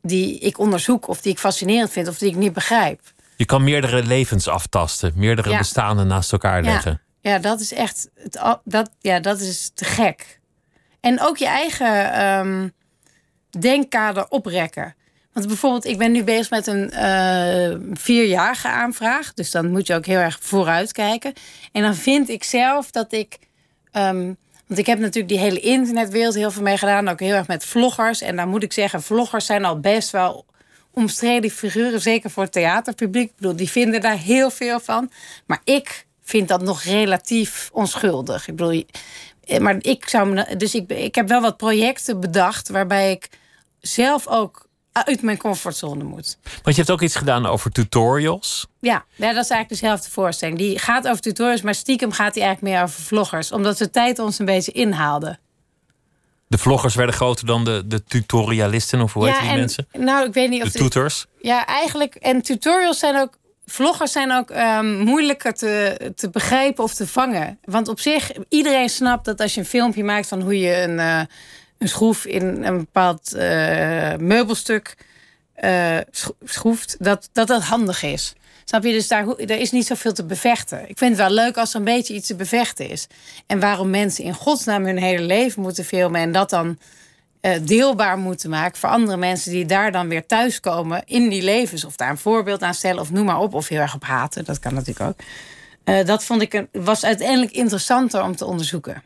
die ik onderzoek of die ik fascinerend vind of die ik niet begrijp. Je kan meerdere levens aftasten, meerdere ja. bestaanden naast elkaar leggen. Ja, ja dat is echt het, dat, ja, dat is te gek. En ook je eigen um, denkkader oprekken. Want bijvoorbeeld, ik ben nu bezig met een uh, vierjarige aanvraag. Dus dan moet je ook heel erg vooruit kijken. En dan vind ik zelf dat ik. Um, want ik heb natuurlijk die hele internetwereld heel veel mee gedaan. Ook heel erg met vloggers. En dan moet ik zeggen, vloggers zijn al best wel omstreden figuren. Zeker voor het theaterpubliek. Ik bedoel, die vinden daar heel veel van. Maar ik vind dat nog relatief onschuldig. Ik bedoel, eh, maar ik zou me, dus ik, ik heb wel wat projecten bedacht waarbij ik zelf ook uit mijn comfortzone moet. Want je hebt ook iets gedaan over tutorials. Ja, ja dat is eigenlijk dezelfde voorstelling. Die gaat over tutorials, maar stiekem gaat die eigenlijk meer over vloggers. Omdat de tijd ons een beetje inhaalde. De vloggers werden groter dan de, de tutorialisten, of hoe ja, heet die en, mensen? Nou, ik weet niet of... De tutors? Ja, eigenlijk. En tutorials zijn ook vloggers zijn ook um, moeilijker te, te begrijpen of te vangen. Want op zich, iedereen snapt dat als je een filmpje maakt van hoe je een, uh, een schroef in een bepaald uh, meubelstuk uh, schroeft, dat, dat dat handig is. Snap je? Dus daar, er is niet zoveel te bevechten. Ik vind het wel leuk als er een beetje iets te bevechten is. En waarom mensen in godsnaam hun hele leven moeten filmen en dat dan eh, deelbaar moeten maken voor andere mensen die daar dan weer thuiskomen in die levens. Of daar een voorbeeld aan stellen of noem maar op. Of heel erg op haten, dat kan natuurlijk ook. Eh, dat vond ik was uiteindelijk interessanter om te onderzoeken.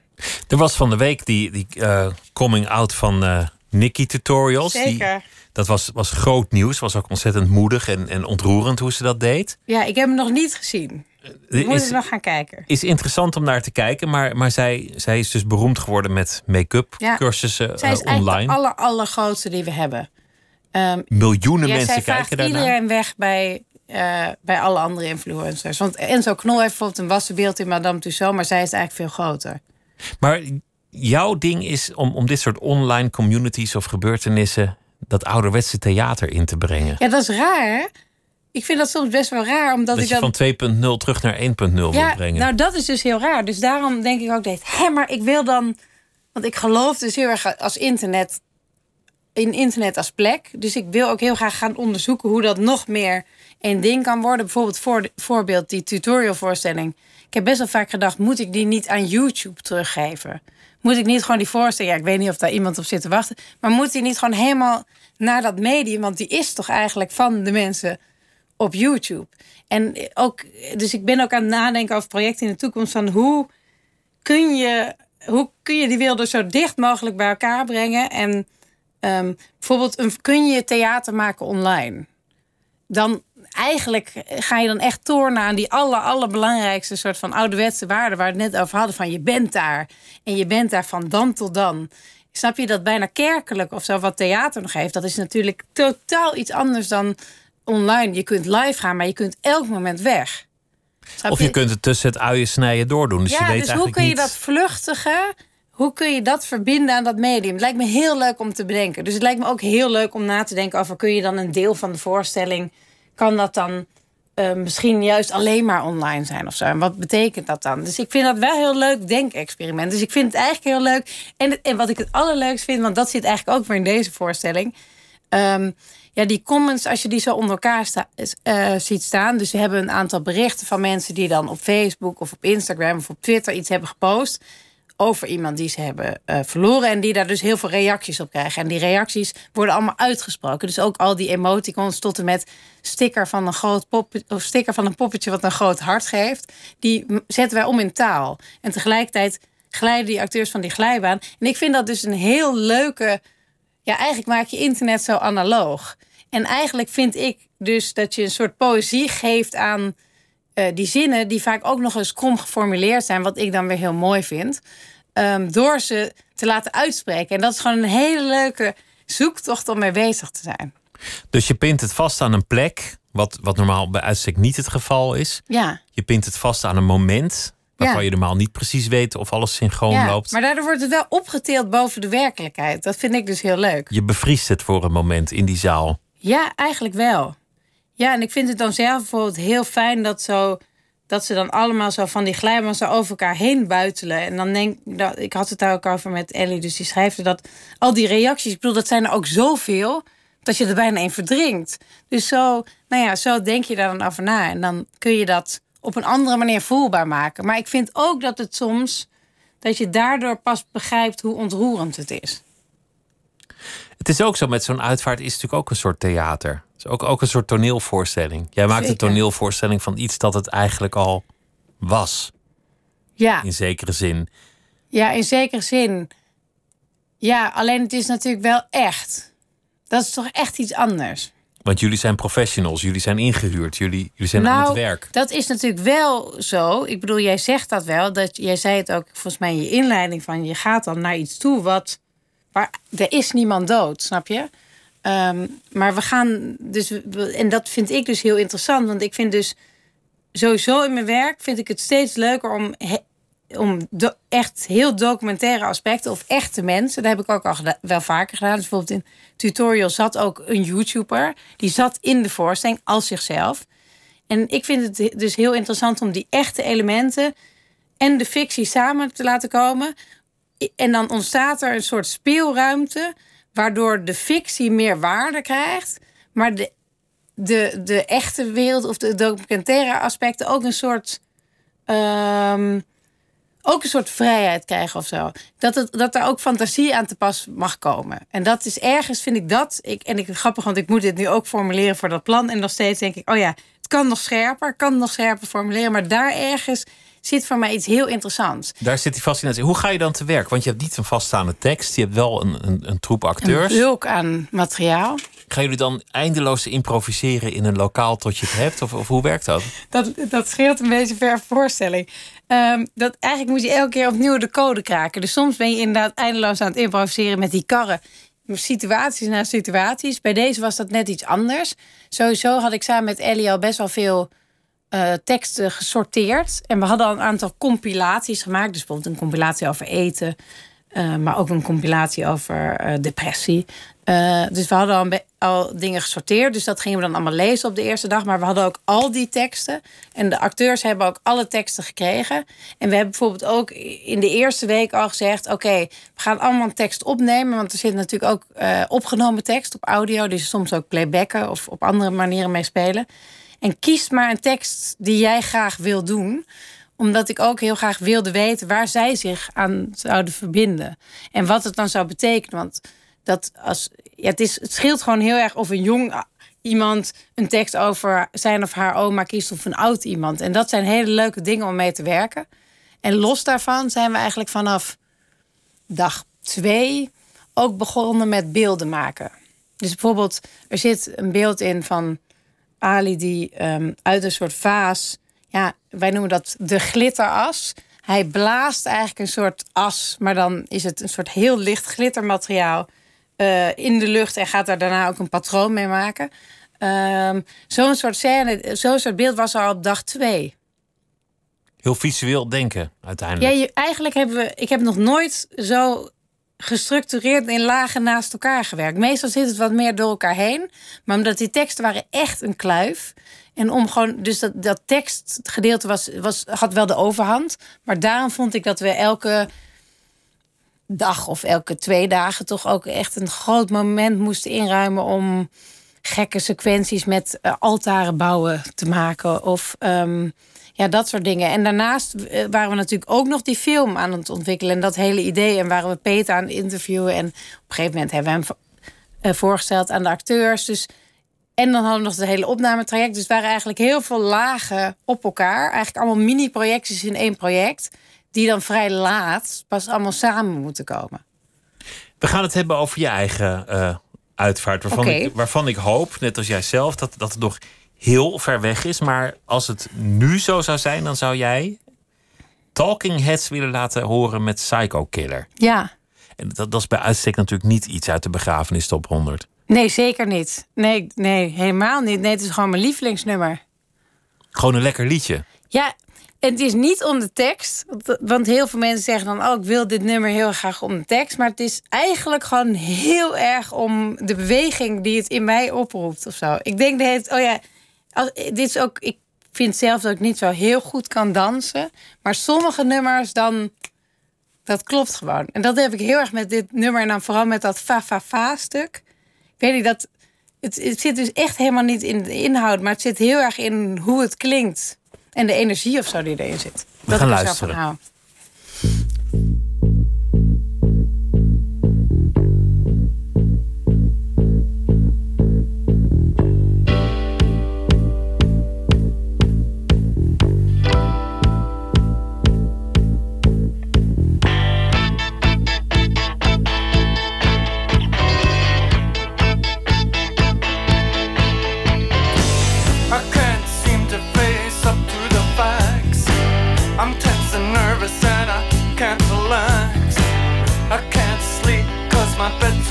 Er was van de week die, die eh, coming out van uh, Nikki Tutorials. Zeker. Die, dat was, was groot nieuws. Was ook ontzettend moedig en, en ontroerend hoe ze dat deed. Ja, ik heb hem nog niet gezien. Ik moet nog gaan kijken. Is interessant om naar te kijken, maar, maar zij, zij is dus beroemd geworden met make-up Ja. cursussen Zij is uh, online. de aller, allergrootste die we hebben. Ehm, Miljoenen ja, mensen kijken daarnaar. iedereen weg bij, eh, bij alle andere influencers. Want Enzo Knol heeft bijvoorbeeld een wassenbeeld in Madame Tussauds... maar zij is eigenlijk veel groter. Maar jouw ding is om, om dit soort online communities of gebeurtenissen dat ouderwetse theater in te brengen. Ja, dat is raar, hè? Ik vind dat soms best wel raar, omdat dat ik dan... van 2.0 terug naar 1.0 wil Ja, brengen. nou dat is dus heel raar. Dus daarom denk ik ook, hé, maar ik wil dan... Want ik geloof dus heel erg als internet... in internet als plek. Dus ik wil ook heel graag gaan onderzoeken... hoe dat nog meer een ding kan worden. Bijvoorbeeld voor, voorbeeld die tutorialvoorstelling. Ik heb best wel vaak gedacht... moet ik die niet aan YouTube teruggeven? Moet ik niet gewoon die voorstelling... Ja, ik weet niet of daar iemand op zit te wachten... maar moet die niet gewoon helemaal naar dat medium? Want die is toch eigenlijk van de mensen op YouTube. En ook, dus ik ben ook aan het nadenken over projecten in de toekomst van hoe kun je, hoe kun je die werelden zo dicht mogelijk bij elkaar brengen en ehm, bijvoorbeeld een, kun je theater maken online? Dan eigenlijk ga je dan echt tornen aan die aller, allerbelangrijkste soort van ouderwetse waarden waar we het net over hadden van je bent daar en je bent daar van dan tot dan. Snap je dat bijna kerkelijk of zo wat theater nog heeft? Dat is natuurlijk totaal iets anders dan online. Je kunt live gaan, maar je kunt elk moment weg. Snap of je kunt het tussen het uien snijden doordoen. Dus ja, je weet dus hoe kun je niet... dat vluchtige, hoe kun je dat verbinden aan dat medium? Het lijkt me heel leuk om te bedenken. Dus het lijkt me ook heel leuk om na te denken over... kun je dan een deel van de voorstelling... kan dat dan eh, misschien juist alleen maar online zijn of zo? En wat betekent dat dan? Dus ik vind dat wel heel leuk denkexperiment. Dus ik vind het eigenlijk heel leuk. En, en wat ik het allerleukst vind... want dat zit eigenlijk ook weer in deze voorstelling... Ehm, ja, die comments, als je die zo onder elkaar eh, ziet staan. Dus we hebben een aantal berichten van mensen die dan op Facebook of op Instagram of op Twitter iets hebben gepost. Over iemand die ze hebben eh, verloren. En die daar dus heel veel reacties op krijgen. En die reacties worden allemaal uitgesproken. Dus ook al die emoticons tot en met sticker van een groot pop, of sticker van een poppetje wat een groot hart geeft. Die zetten wij om in taal. En tegelijkertijd glijden die acteurs van die glijbaan. En ik vind dat dus een heel leuke ja, eigenlijk maak je internet zo analoog. En eigenlijk vind ik dus dat je een soort poëzie geeft aan eh, die zinnen, die vaak ook nog eens krom geformuleerd zijn, wat ik dan weer heel mooi vind, ehm, door ze te laten uitspreken. En dat is gewoon een hele leuke zoektocht om mee bezig te zijn. Dus je pint het vast aan een plek, wat, wat normaal bij uitstek niet het geval is. Ja, Je pint het vast aan een moment, waarvan Ja. je normaal niet precies weet of alles synchroon ja. loopt. maar daardoor wordt het wel opgetild boven de werkelijkheid. Dat vind ik dus heel leuk. Je bevriest het voor een moment in die zaal. Ja, eigenlijk wel. Ja, en ik vind het dan zelf bijvoorbeeld heel fijn dat, zo, dat ze dan allemaal zo van die glijbaan zo over elkaar heen buitelen. En dan denk ik, ik had het daar ook over met Ellie, dus die schrijft er dat al die reacties, ik bedoel, dat zijn er ook zoveel dat je er bijna in verdrinkt. Dus zo, nou ja, zo denk je daar dan over na. En dan kun je dat op een andere manier voelbaar maken. Maar ik vind ook dat het soms, dat je daardoor pas begrijpt hoe ontroerend het is. Het is ook zo, met zo'n uitvaart is het natuurlijk ook een soort theater. Het is ook, ook een soort toneelvoorstelling. Jij maakt een toneelvoorstelling van iets dat het eigenlijk al was, Ja. in zekere zin. Ja, in zekere zin. Ja, alleen het is natuurlijk wel echt. Dat is toch echt iets anders. Want jullie zijn professionals, jullie zijn ingehuurd, jullie, jullie zijn aan het werk. Nou, dat is natuurlijk wel zo. Ik bedoel, jij zegt dat wel. Dat, jij zei het ook volgens mij in je inleiding van... je gaat dan naar iets toe wat... waar er is niemand dood, snap je? Ehm, maar we gaan dus... En dat vind ik dus heel interessant. Want ik vind dus sowieso in mijn werk... vind ik het steeds leuker om... he- om echt heel documentaire aspecten of echte mensen. Dat heb ik ook al wel vaker gedaan. Dus bijvoorbeeld in tutorial zat ook een YouTuber. Die zat in de voorstelling als zichzelf. En ik vind het dus heel interessant om die echte elementen en de fictie samen te laten komen. En dan ontstaat er een soort speelruimte, waardoor de fictie meer waarde krijgt, maar de, de, de echte wereld of de documentaire aspecten ook een soort. ehm, ook een soort vrijheid krijgen of zo. Dat, het, dat er ook fantasie aan te pas mag komen. En dat is ergens, vind ik dat. Ik, en ik grappig, want ik moet dit nu ook formuleren voor dat plan. En nog steeds denk ik, oh ja, het kan nog scherper, kan nog scherper formuleren. Maar daar ergens zit voor mij iets heel interessants. Daar zit die fascinatie. Hoe ga je dan te werk? Want je hebt niet een vaststaande tekst. Je hebt wel een, een, een troep acteurs. Een bulk aan materiaal. Gaan jullie dan eindeloos improviseren in een lokaal tot je het hebt? Of, of hoe werkt dat? Dat, dat scheelt een beetje ver voorstelling. Um, dat eigenlijk moet je elke keer opnieuw de code kraken. Dus soms ben je inderdaad eindeloos aan het improviseren met die karren. Situaties na situaties. Bij deze was dat net iets anders. Sowieso had ik samen met Ellie al best wel veel uh, teksten gesorteerd. En we hadden al een aantal compilaties gemaakt. Dus bijvoorbeeld een compilatie over eten. Uh, maar ook een compilatie over uh, depressie. Uh, dus we hadden al, dingen gesorteerd. Dus dat gingen we dan allemaal lezen op de eerste dag. Maar we hadden ook al die teksten. En de acteurs hebben ook alle teksten gekregen. En we hebben bijvoorbeeld ook in de eerste week al gezegd: Oké, we gaan allemaal een tekst opnemen. Want er zit natuurlijk ook opgenomen tekst op audio. Dus soms ook playbacken of op andere manieren mee spelen. En kies maar een tekst die jij graag wil doen omdat ik ook heel graag wilde weten waar zij zich aan zouden verbinden. En wat het dan zou betekenen. Want dat als, ja, het, is, het scheelt gewoon heel erg of een jong iemand een tekst over zijn of haar oma kiest of een oud iemand. En dat zijn hele leuke dingen om mee te werken. En los daarvan zijn we eigenlijk vanaf dag twee ook begonnen met beelden maken. Dus bijvoorbeeld, er zit een beeld in van Ali die um, uit een soort vaas, ja, wij noemen dat de glitteras. Hij blaast eigenlijk een soort as, maar dan is het een soort heel licht glittermateriaal uh, in de lucht en gaat daar daarna ook een patroon mee maken. Um, zo'n soort scène, zo'n soort beeld was er al op dag twee. Heel visueel denken, uiteindelijk. Ja, je, eigenlijk hebben we. Ik heb nog nooit zo gestructureerd in lagen naast elkaar gewerkt. Meestal zit het wat meer door elkaar heen. Maar omdat die teksten waren echt een kluif. En om gewoon, dus dat, dat tekstgedeelte was, was, had wel de overhand. Maar daarom vond ik dat we elke dag of elke twee dagen toch ook echt een groot moment moesten inruimen om gekke sequenties met uh, altaren bouwen te maken. Of um, ja, dat soort dingen. En daarnaast eh, waren we natuurlijk ook nog die film aan het ontwikkelen. En dat hele idee. En waren we Peter aan het interviewen. En op een gegeven moment hebben we hem eh, voorgesteld aan de acteurs. Dus, en dan hadden we nog het hele opnametraject. Dus het waren eigenlijk heel veel lagen op elkaar. Eigenlijk allemaal mini-projecties in één project. Die dan vrij laat pas allemaal samen moeten komen. We gaan het hebben over je eigen uh, uitvaart. Waarvan, okay. ik, waarvan ik hoop, net als jij zelf, dat, dat het nog heel ver weg is. Maar als het nu zo zou zijn, dan zou jij Talking Heads willen laten horen met Psycho Killer. Ja. En dat, dat is bij uitstek natuurlijk niet iets uit de begrafenis top 100. Nee, zeker niet. Nee, nee, helemaal niet. Nee, het is gewoon mijn lievelingsnummer. Gewoon een lekker liedje. Ja, het is niet om de tekst. Want heel veel mensen zeggen dan... oh, ik wil dit nummer heel graag om de tekst. Maar het is eigenlijk gewoon heel erg om de beweging... die het in mij oproept of zo. Ik denk dat het... oh ja, als, dit is ook, ik vind zelf dat ik niet zo heel goed kan dansen. Maar sommige nummers dan. Dat klopt gewoon. En dat heb ik heel erg met dit nummer. En dan vooral met dat fa-fa-fa-stuk. Ik weet niet, dat, het, het zit dus echt helemaal niet in de inhoud. Maar het zit heel erg in hoe het klinkt. En de energie of zo die erin zit. We dat gaan luisteren.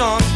son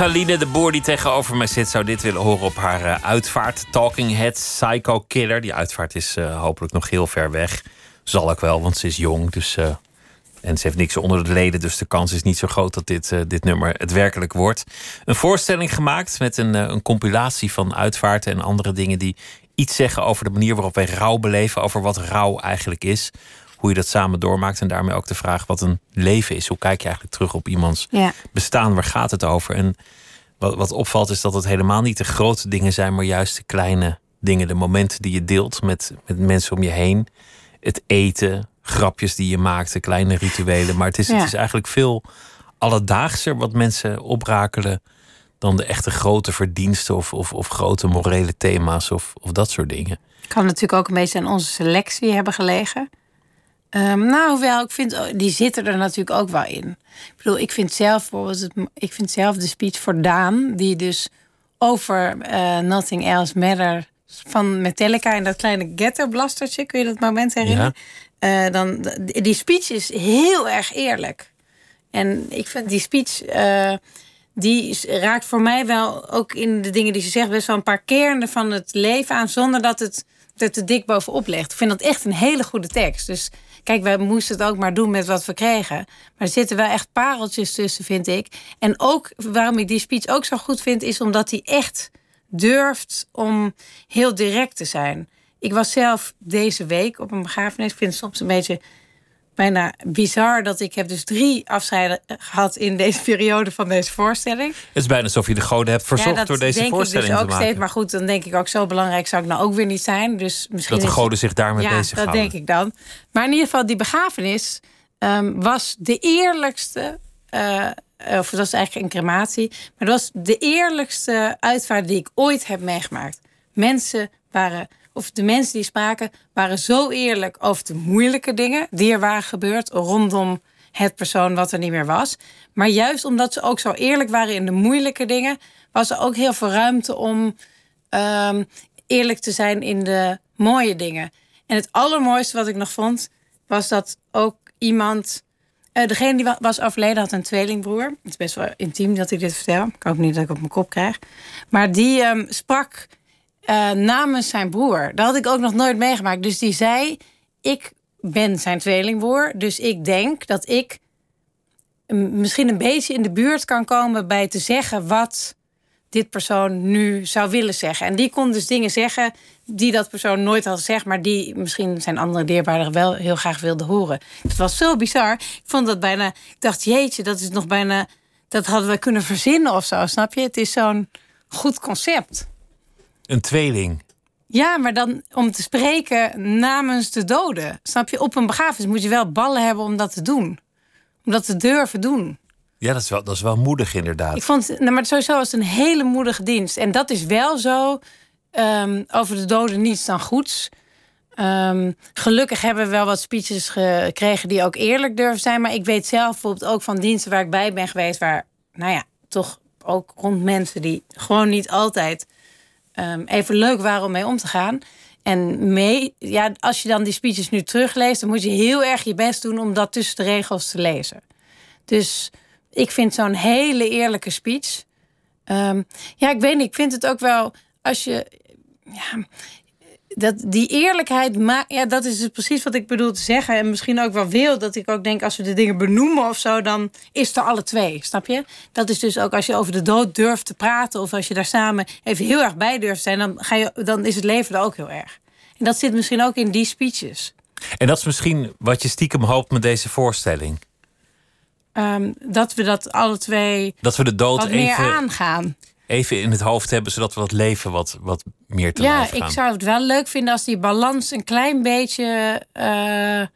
Evaline de Boer die tegenover mij zit, zou dit willen horen op haar uh, uitvaart. Talking Head, Psycho Killer. Die uitvaart is uh, hopelijk nog heel ver weg. Zal ik wel, want ze is jong. Dus, uh, en ze heeft niks onder de leden. Dus de kans is niet zo groot dat dit, dit nummer het werkelijk wordt. Een voorstelling gemaakt met een, een compilatie van uitvaarten en andere dingen die iets zeggen over de manier waarop wij rouw beleven. Over wat rouw eigenlijk is hoe je dat samen doormaakt. En daarmee ook de vraag wat een leven is. Hoe kijk je eigenlijk terug op iemands bestaan? Waar gaat het over? En wat, wat opvalt is dat het helemaal niet de grote dingen zijn, maar juist de kleine dingen. De momenten die je deelt met, met mensen om je heen. Het eten, grapjes die je maakt, de kleine rituelen. Maar het is, het is eigenlijk veel alledaagser wat mensen oprakelen dan de echte grote verdiensten of, of, of grote morele thema's of, of dat soort dingen. Kan natuurlijk ook een beetje aan onze selectie hebben gelegen. Um, nou, hoewel, ik vind, die zitten er natuurlijk ook wel in. Ik bedoel, ik vind zelf bijvoorbeeld, het, ik vind zelf de speech voor Daan, die dus over uh, Nothing Else Matter van Metallica en dat kleine ghetto blastertje, kun je dat moment herinneren? Ja. Uh, dan, die speech is heel erg eerlijk. En ik vind die speech, uh, die raakt voor mij wel ook in de dingen die ze zegt, best wel een paar kernen van het leven aan, zonder dat het er te dik bovenop legt. Ik vind dat echt een hele goede tekst. Dus Kijk, we moesten het ook maar doen met wat we kregen. Maar er zitten wel echt pareltjes tussen, vind ik. En ook waarom ik die speech ook zo goed vind, is omdat hij echt durft om heel direct te zijn. Ik was zelf deze week op een begrafenis. Ik vind het soms een beetje bijna bizar dat ik heb dus drie afscheiden gehad in deze periode van deze voorstelling. Het is bijna alsof je de goden hebt verzocht door deze denk voorstelling ik dus ook te maken. Steeds, maar goed, dan denk ik ook zo belangrijk zou ik nou ook weer niet zijn. Dus misschien dat de goden zich daarmee ja, bezig dat denk ik dan. Maar in ieder geval, die begrafenis um, was de eerlijkste... Uh, of dat was eigenlijk een crematie. Maar dat was de eerlijkste uitvaart die ik ooit heb meegemaakt. Mensen waren of de mensen die spraken, waren zo eerlijk over de moeilijke dingen die er waren gebeurd rondom het persoon wat er niet meer was. Maar juist omdat ze ook zo eerlijk waren in de moeilijke dingen, was er ook heel veel ruimte om um, eerlijk te zijn in de mooie dingen. En het allermooiste wat ik nog vond, was dat ook iemand. Uh, degene die was overleden had een tweelingbroer. Het is best wel intiem dat ik dit vertel. Ik hoop niet dat ik op mijn kop krijg. Maar die um, sprak uh, namens zijn broer. Dat had ik ook nog nooit meegemaakt. Dus die zei: Ik ben zijn tweelingbroer. Dus ik denk dat ik misschien een beetje in de buurt kan komen bij te zeggen wat dit persoon nu zou willen zeggen. En die kon dus dingen zeggen die dat persoon nooit had gezegd, maar die misschien zijn andere dierbaren wel heel graag wilde horen. Het was zo bizar. Ik vond dat bijna. Ik dacht, jeetje, dat is nog bijna. Dat hadden we kunnen verzinnen of zo, snap je? Het is zo'n goed concept. Een tweeling. Ja, maar dan om te spreken namens de doden. Snap je? Op een begrafenis moet je wel ballen hebben om dat te doen. Om dat te durven doen. Ja, dat is wel, dat is wel moedig inderdaad. Ik vond, nou, maar sowieso was het een hele moedige dienst. En dat is wel zo um, over de doden niets dan goeds. Um, gelukkig hebben we wel wat speeches gekregen die ook eerlijk durven zijn. Maar ik weet zelf bijvoorbeeld ook van diensten waar ik bij ben geweest... waar, nou ja, toch ook rond mensen die gewoon niet altijd ehm, even leuk waren om mee om te gaan. En mee, ja, als je dan die speeches nu terugleest, dan moet je heel erg je best doen om dat tussen de regels te lezen. Dus ik vind zo'n hele eerlijke speech. Ehm, ja, ik weet niet. Ik vind het ook wel als je. Ja, dat, die eerlijkheid, ja, dat is dus precies wat ik bedoel te zeggen. En misschien ook wel wil dat ik ook denk, als we de dingen benoemen of zo, dan is er alle twee. Snap je? Dat is dus ook als je over de dood durft te praten, of als je daar samen even heel erg bij durft zijn, dan, ga je, dan is het leven er ook heel erg. En dat zit misschien ook in die speeches. En dat is misschien wat je stiekem hoopt met deze voorstelling. Um, dat we dat alle twee. Dat we de dood even meer aangaan even in het hoofd hebben, zodat we dat leven wat, wat meer te Ja, ik zou het wel leuk vinden als die balans een klein beetje uh,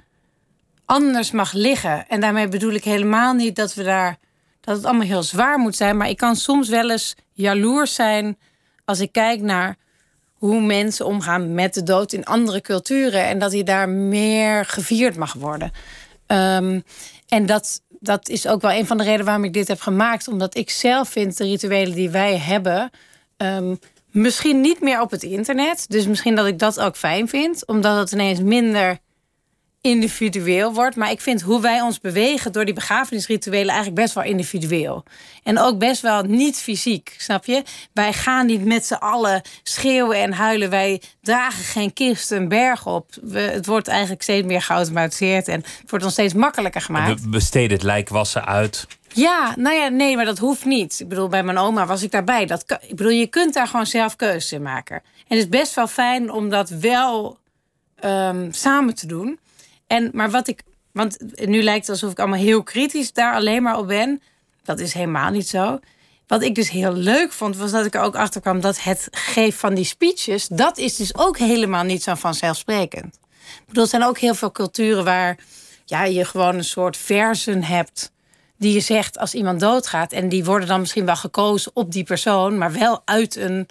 anders mag liggen. En daarmee bedoel ik helemaal niet dat we daar dat het allemaal heel zwaar moet zijn. Maar ik kan soms wel eens jaloers zijn als ik kijk naar hoe mensen omgaan met de dood in andere culturen. En dat die daar meer gevierd mag worden. Um, en dat, dat is ook wel een van de redenen waarom ik dit heb gemaakt. Omdat ik zelf vind de rituelen die wij hebben. Um, misschien niet meer op het internet. Dus misschien dat ik dat ook fijn vind. Omdat het ineens minder individueel wordt. Maar ik vind hoe wij ons bewegen door die begrafenisrituelen eigenlijk best wel individueel. En ook best wel niet fysiek, snap je? Wij gaan niet met z'n allen schreeuwen en huilen. Wij dragen geen kist een berg op. We, het wordt eigenlijk steeds meer geautomatiseerd en het wordt ons steeds makkelijker gemaakt. We besteden het lijkwassen uit. Ja, nou ja, nee, maar dat hoeft niet. Ik bedoel, bij mijn oma was ik daarbij. Dat ik bedoel, je kunt daar gewoon zelf keuzes in maken. En het is best wel fijn om dat wel um, samen te doen. En, maar wat ik. Want nu lijkt het alsof ik allemaal heel kritisch daar alleen maar op ben. Dat is helemaal niet zo. Wat ik dus heel leuk vond, was dat ik er ook achter kwam dat het geven van die speeches, dat is dus ook helemaal niet zo vanzelfsprekend. Ik bedoel, er zijn ook heel veel culturen waar ja, je gewoon een soort versen hebt die je zegt als iemand doodgaat. En die worden dan misschien wel gekozen op die persoon, maar wel uit een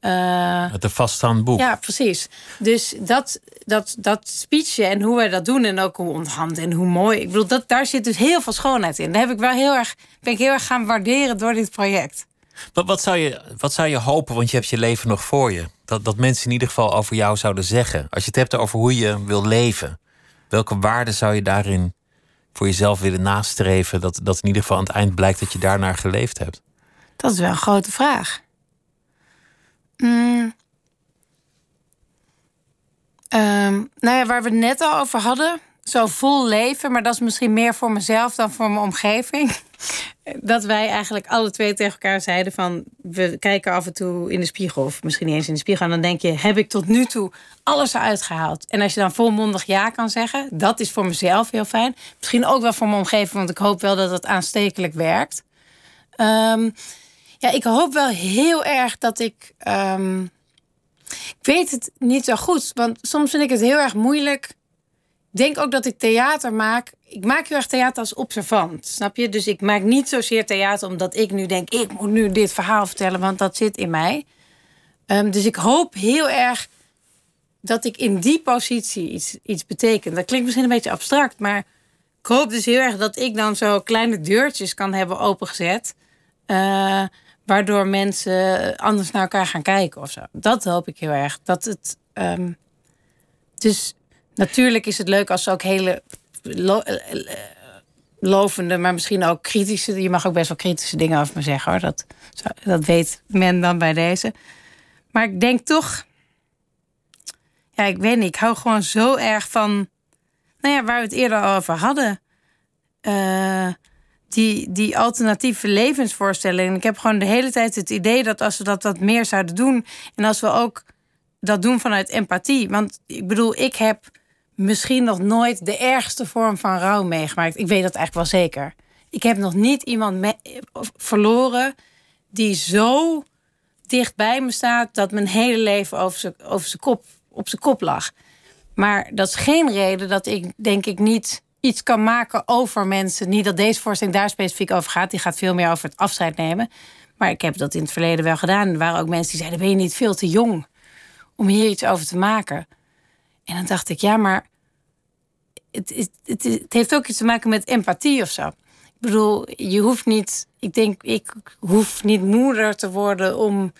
uh, het een vaststaand boek. Ja, precies. Dus dat, dat, dat speechje en hoe wij dat doen en ook hoe onthand en hoe mooi. Ik bedoel, dat, daar zit dus heel veel schoonheid in. Daar heb ik wel heel erg, ben ik heel erg gaan waarderen door dit project. Wat, wat, zou je, wat zou je hopen, want je hebt je leven nog voor je. Dat, dat mensen in ieder geval over jou zouden zeggen. Als je het hebt over hoe je wil leven. Welke waarden zou je daarin voor jezelf willen nastreven? Dat, dat in ieder geval aan het eind blijkt dat je daarnaar geleefd hebt. Dat is wel een grote vraag. Mm. Um, nou ja, waar we het net al over hadden. Zo vol leven, maar dat is misschien meer voor mezelf dan voor mijn omgeving. *laughs* Dat wij eigenlijk alle twee tegen elkaar zeiden van... we kijken af en toe in de spiegel, of misschien niet eens in de spiegel... en dan denk je, heb ik tot nu toe alles eruit gehaald? En als je dan volmondig ja kan zeggen, dat is voor mezelf heel fijn. Misschien ook wel voor mijn omgeving, want ik hoop wel dat het aanstekelijk werkt. Um, ja, ik hoop wel heel erg dat ik. Um, ik weet het niet zo goed, want soms vind ik het heel erg moeilijk. Ik denk ook dat ik theater maak. Ik maak heel erg theater als observant, snap je? Dus ik maak niet zozeer theater omdat ik nu denk: ik moet nu dit verhaal vertellen, want dat zit in mij. Um, dus ik hoop heel erg dat ik in die positie iets, iets betekent. Dat klinkt misschien een beetje abstract, maar ik hoop dus heel erg dat ik dan zo kleine deurtjes kan hebben opengezet. Uh, waardoor mensen anders naar elkaar gaan kijken of zo. Dat hoop ik heel erg. Dat het. Um, dus natuurlijk is het leuk als ze ook hele lo eh, lovende, maar misschien ook kritische. Je mag ook best wel kritische dingen over me zeggen hoor. Dat, dat weet men dan bij deze. Maar ik denk toch. Ja, ik weet niet. Ik hou gewoon zo erg van. Nou ja, waar we het eerder over hadden. Uh, die, die alternatieve levensvoorstelling. Ik heb gewoon de hele tijd het idee dat als we dat wat meer zouden doen. En als we ook dat doen vanuit empathie. Want ik bedoel, ik heb misschien nog nooit de ergste vorm van rouw meegemaakt. Ik weet dat eigenlijk wel zeker. Ik heb nog niet iemand verloren die zo dicht bij me staat dat mijn hele leven over over kop, op zijn kop lag. Maar dat is geen reden dat ik, denk ik, niet iets kan maken over mensen. Niet dat deze voorstelling daar specifiek over gaat. Die gaat veel meer over het afscheid nemen. Maar ik heb dat in het verleden wel gedaan. Er waren ook mensen die zeiden: Ben je niet veel te jong om hier iets over te maken? En dan dacht ik: Ja, maar het, het, het, het heeft ook iets te maken met empathie of zo. Ik bedoel, je hoeft niet. Ik denk, ik hoef niet moeder te worden om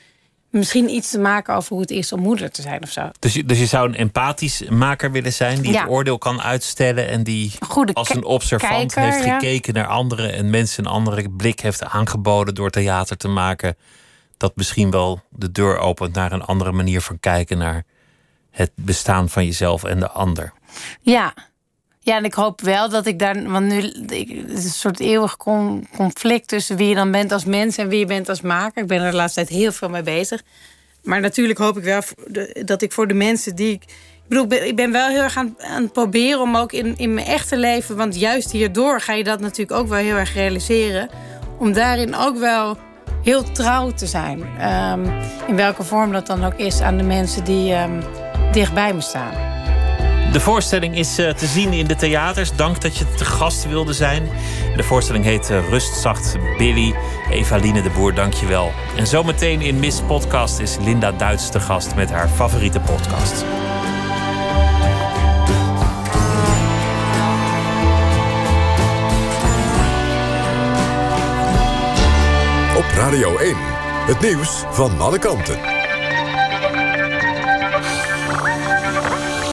misschien iets te maken over hoe het is om moeder te zijn of zo. Dus je, dus je zou een empathisch maker willen zijn die Ja. het oordeel kan uitstellen en die Goede als een observant kijker, heeft ja. gekeken naar anderen en mensen een andere blik heeft aangeboden door theater te maken. Dat misschien wel de deur opent naar een andere manier van kijken naar het bestaan van jezelf en de ander. Ja. Ja, en ik hoop wel dat ik daar. Want nu het is een soort eeuwig con- conflict tussen wie je dan bent als mens en wie je bent als maker. Ik ben er de laatste tijd heel veel mee bezig. Maar natuurlijk hoop ik wel dat ik voor de mensen die ik. Ik bedoel, ik ben, wel heel erg aan, aan het proberen om ook in, in mijn echte leven. Want juist hierdoor ga je dat natuurlijk ook wel heel erg realiseren. Om daarin ook wel heel trouw te zijn. Ehm, in welke vorm dat dan ook is aan de mensen die ehm, dichtbij me staan. De voorstelling is eh, te zien in de theaters. Dank dat je te gast wilde zijn. De voorstelling heet eh, Rustzacht Billy. Evaline de Boer, dank je wel. En zometeen in Miss Podcast is Linda Duits te gast met haar favoriete podcast. Op Radio 1. Het nieuws van alle kanten.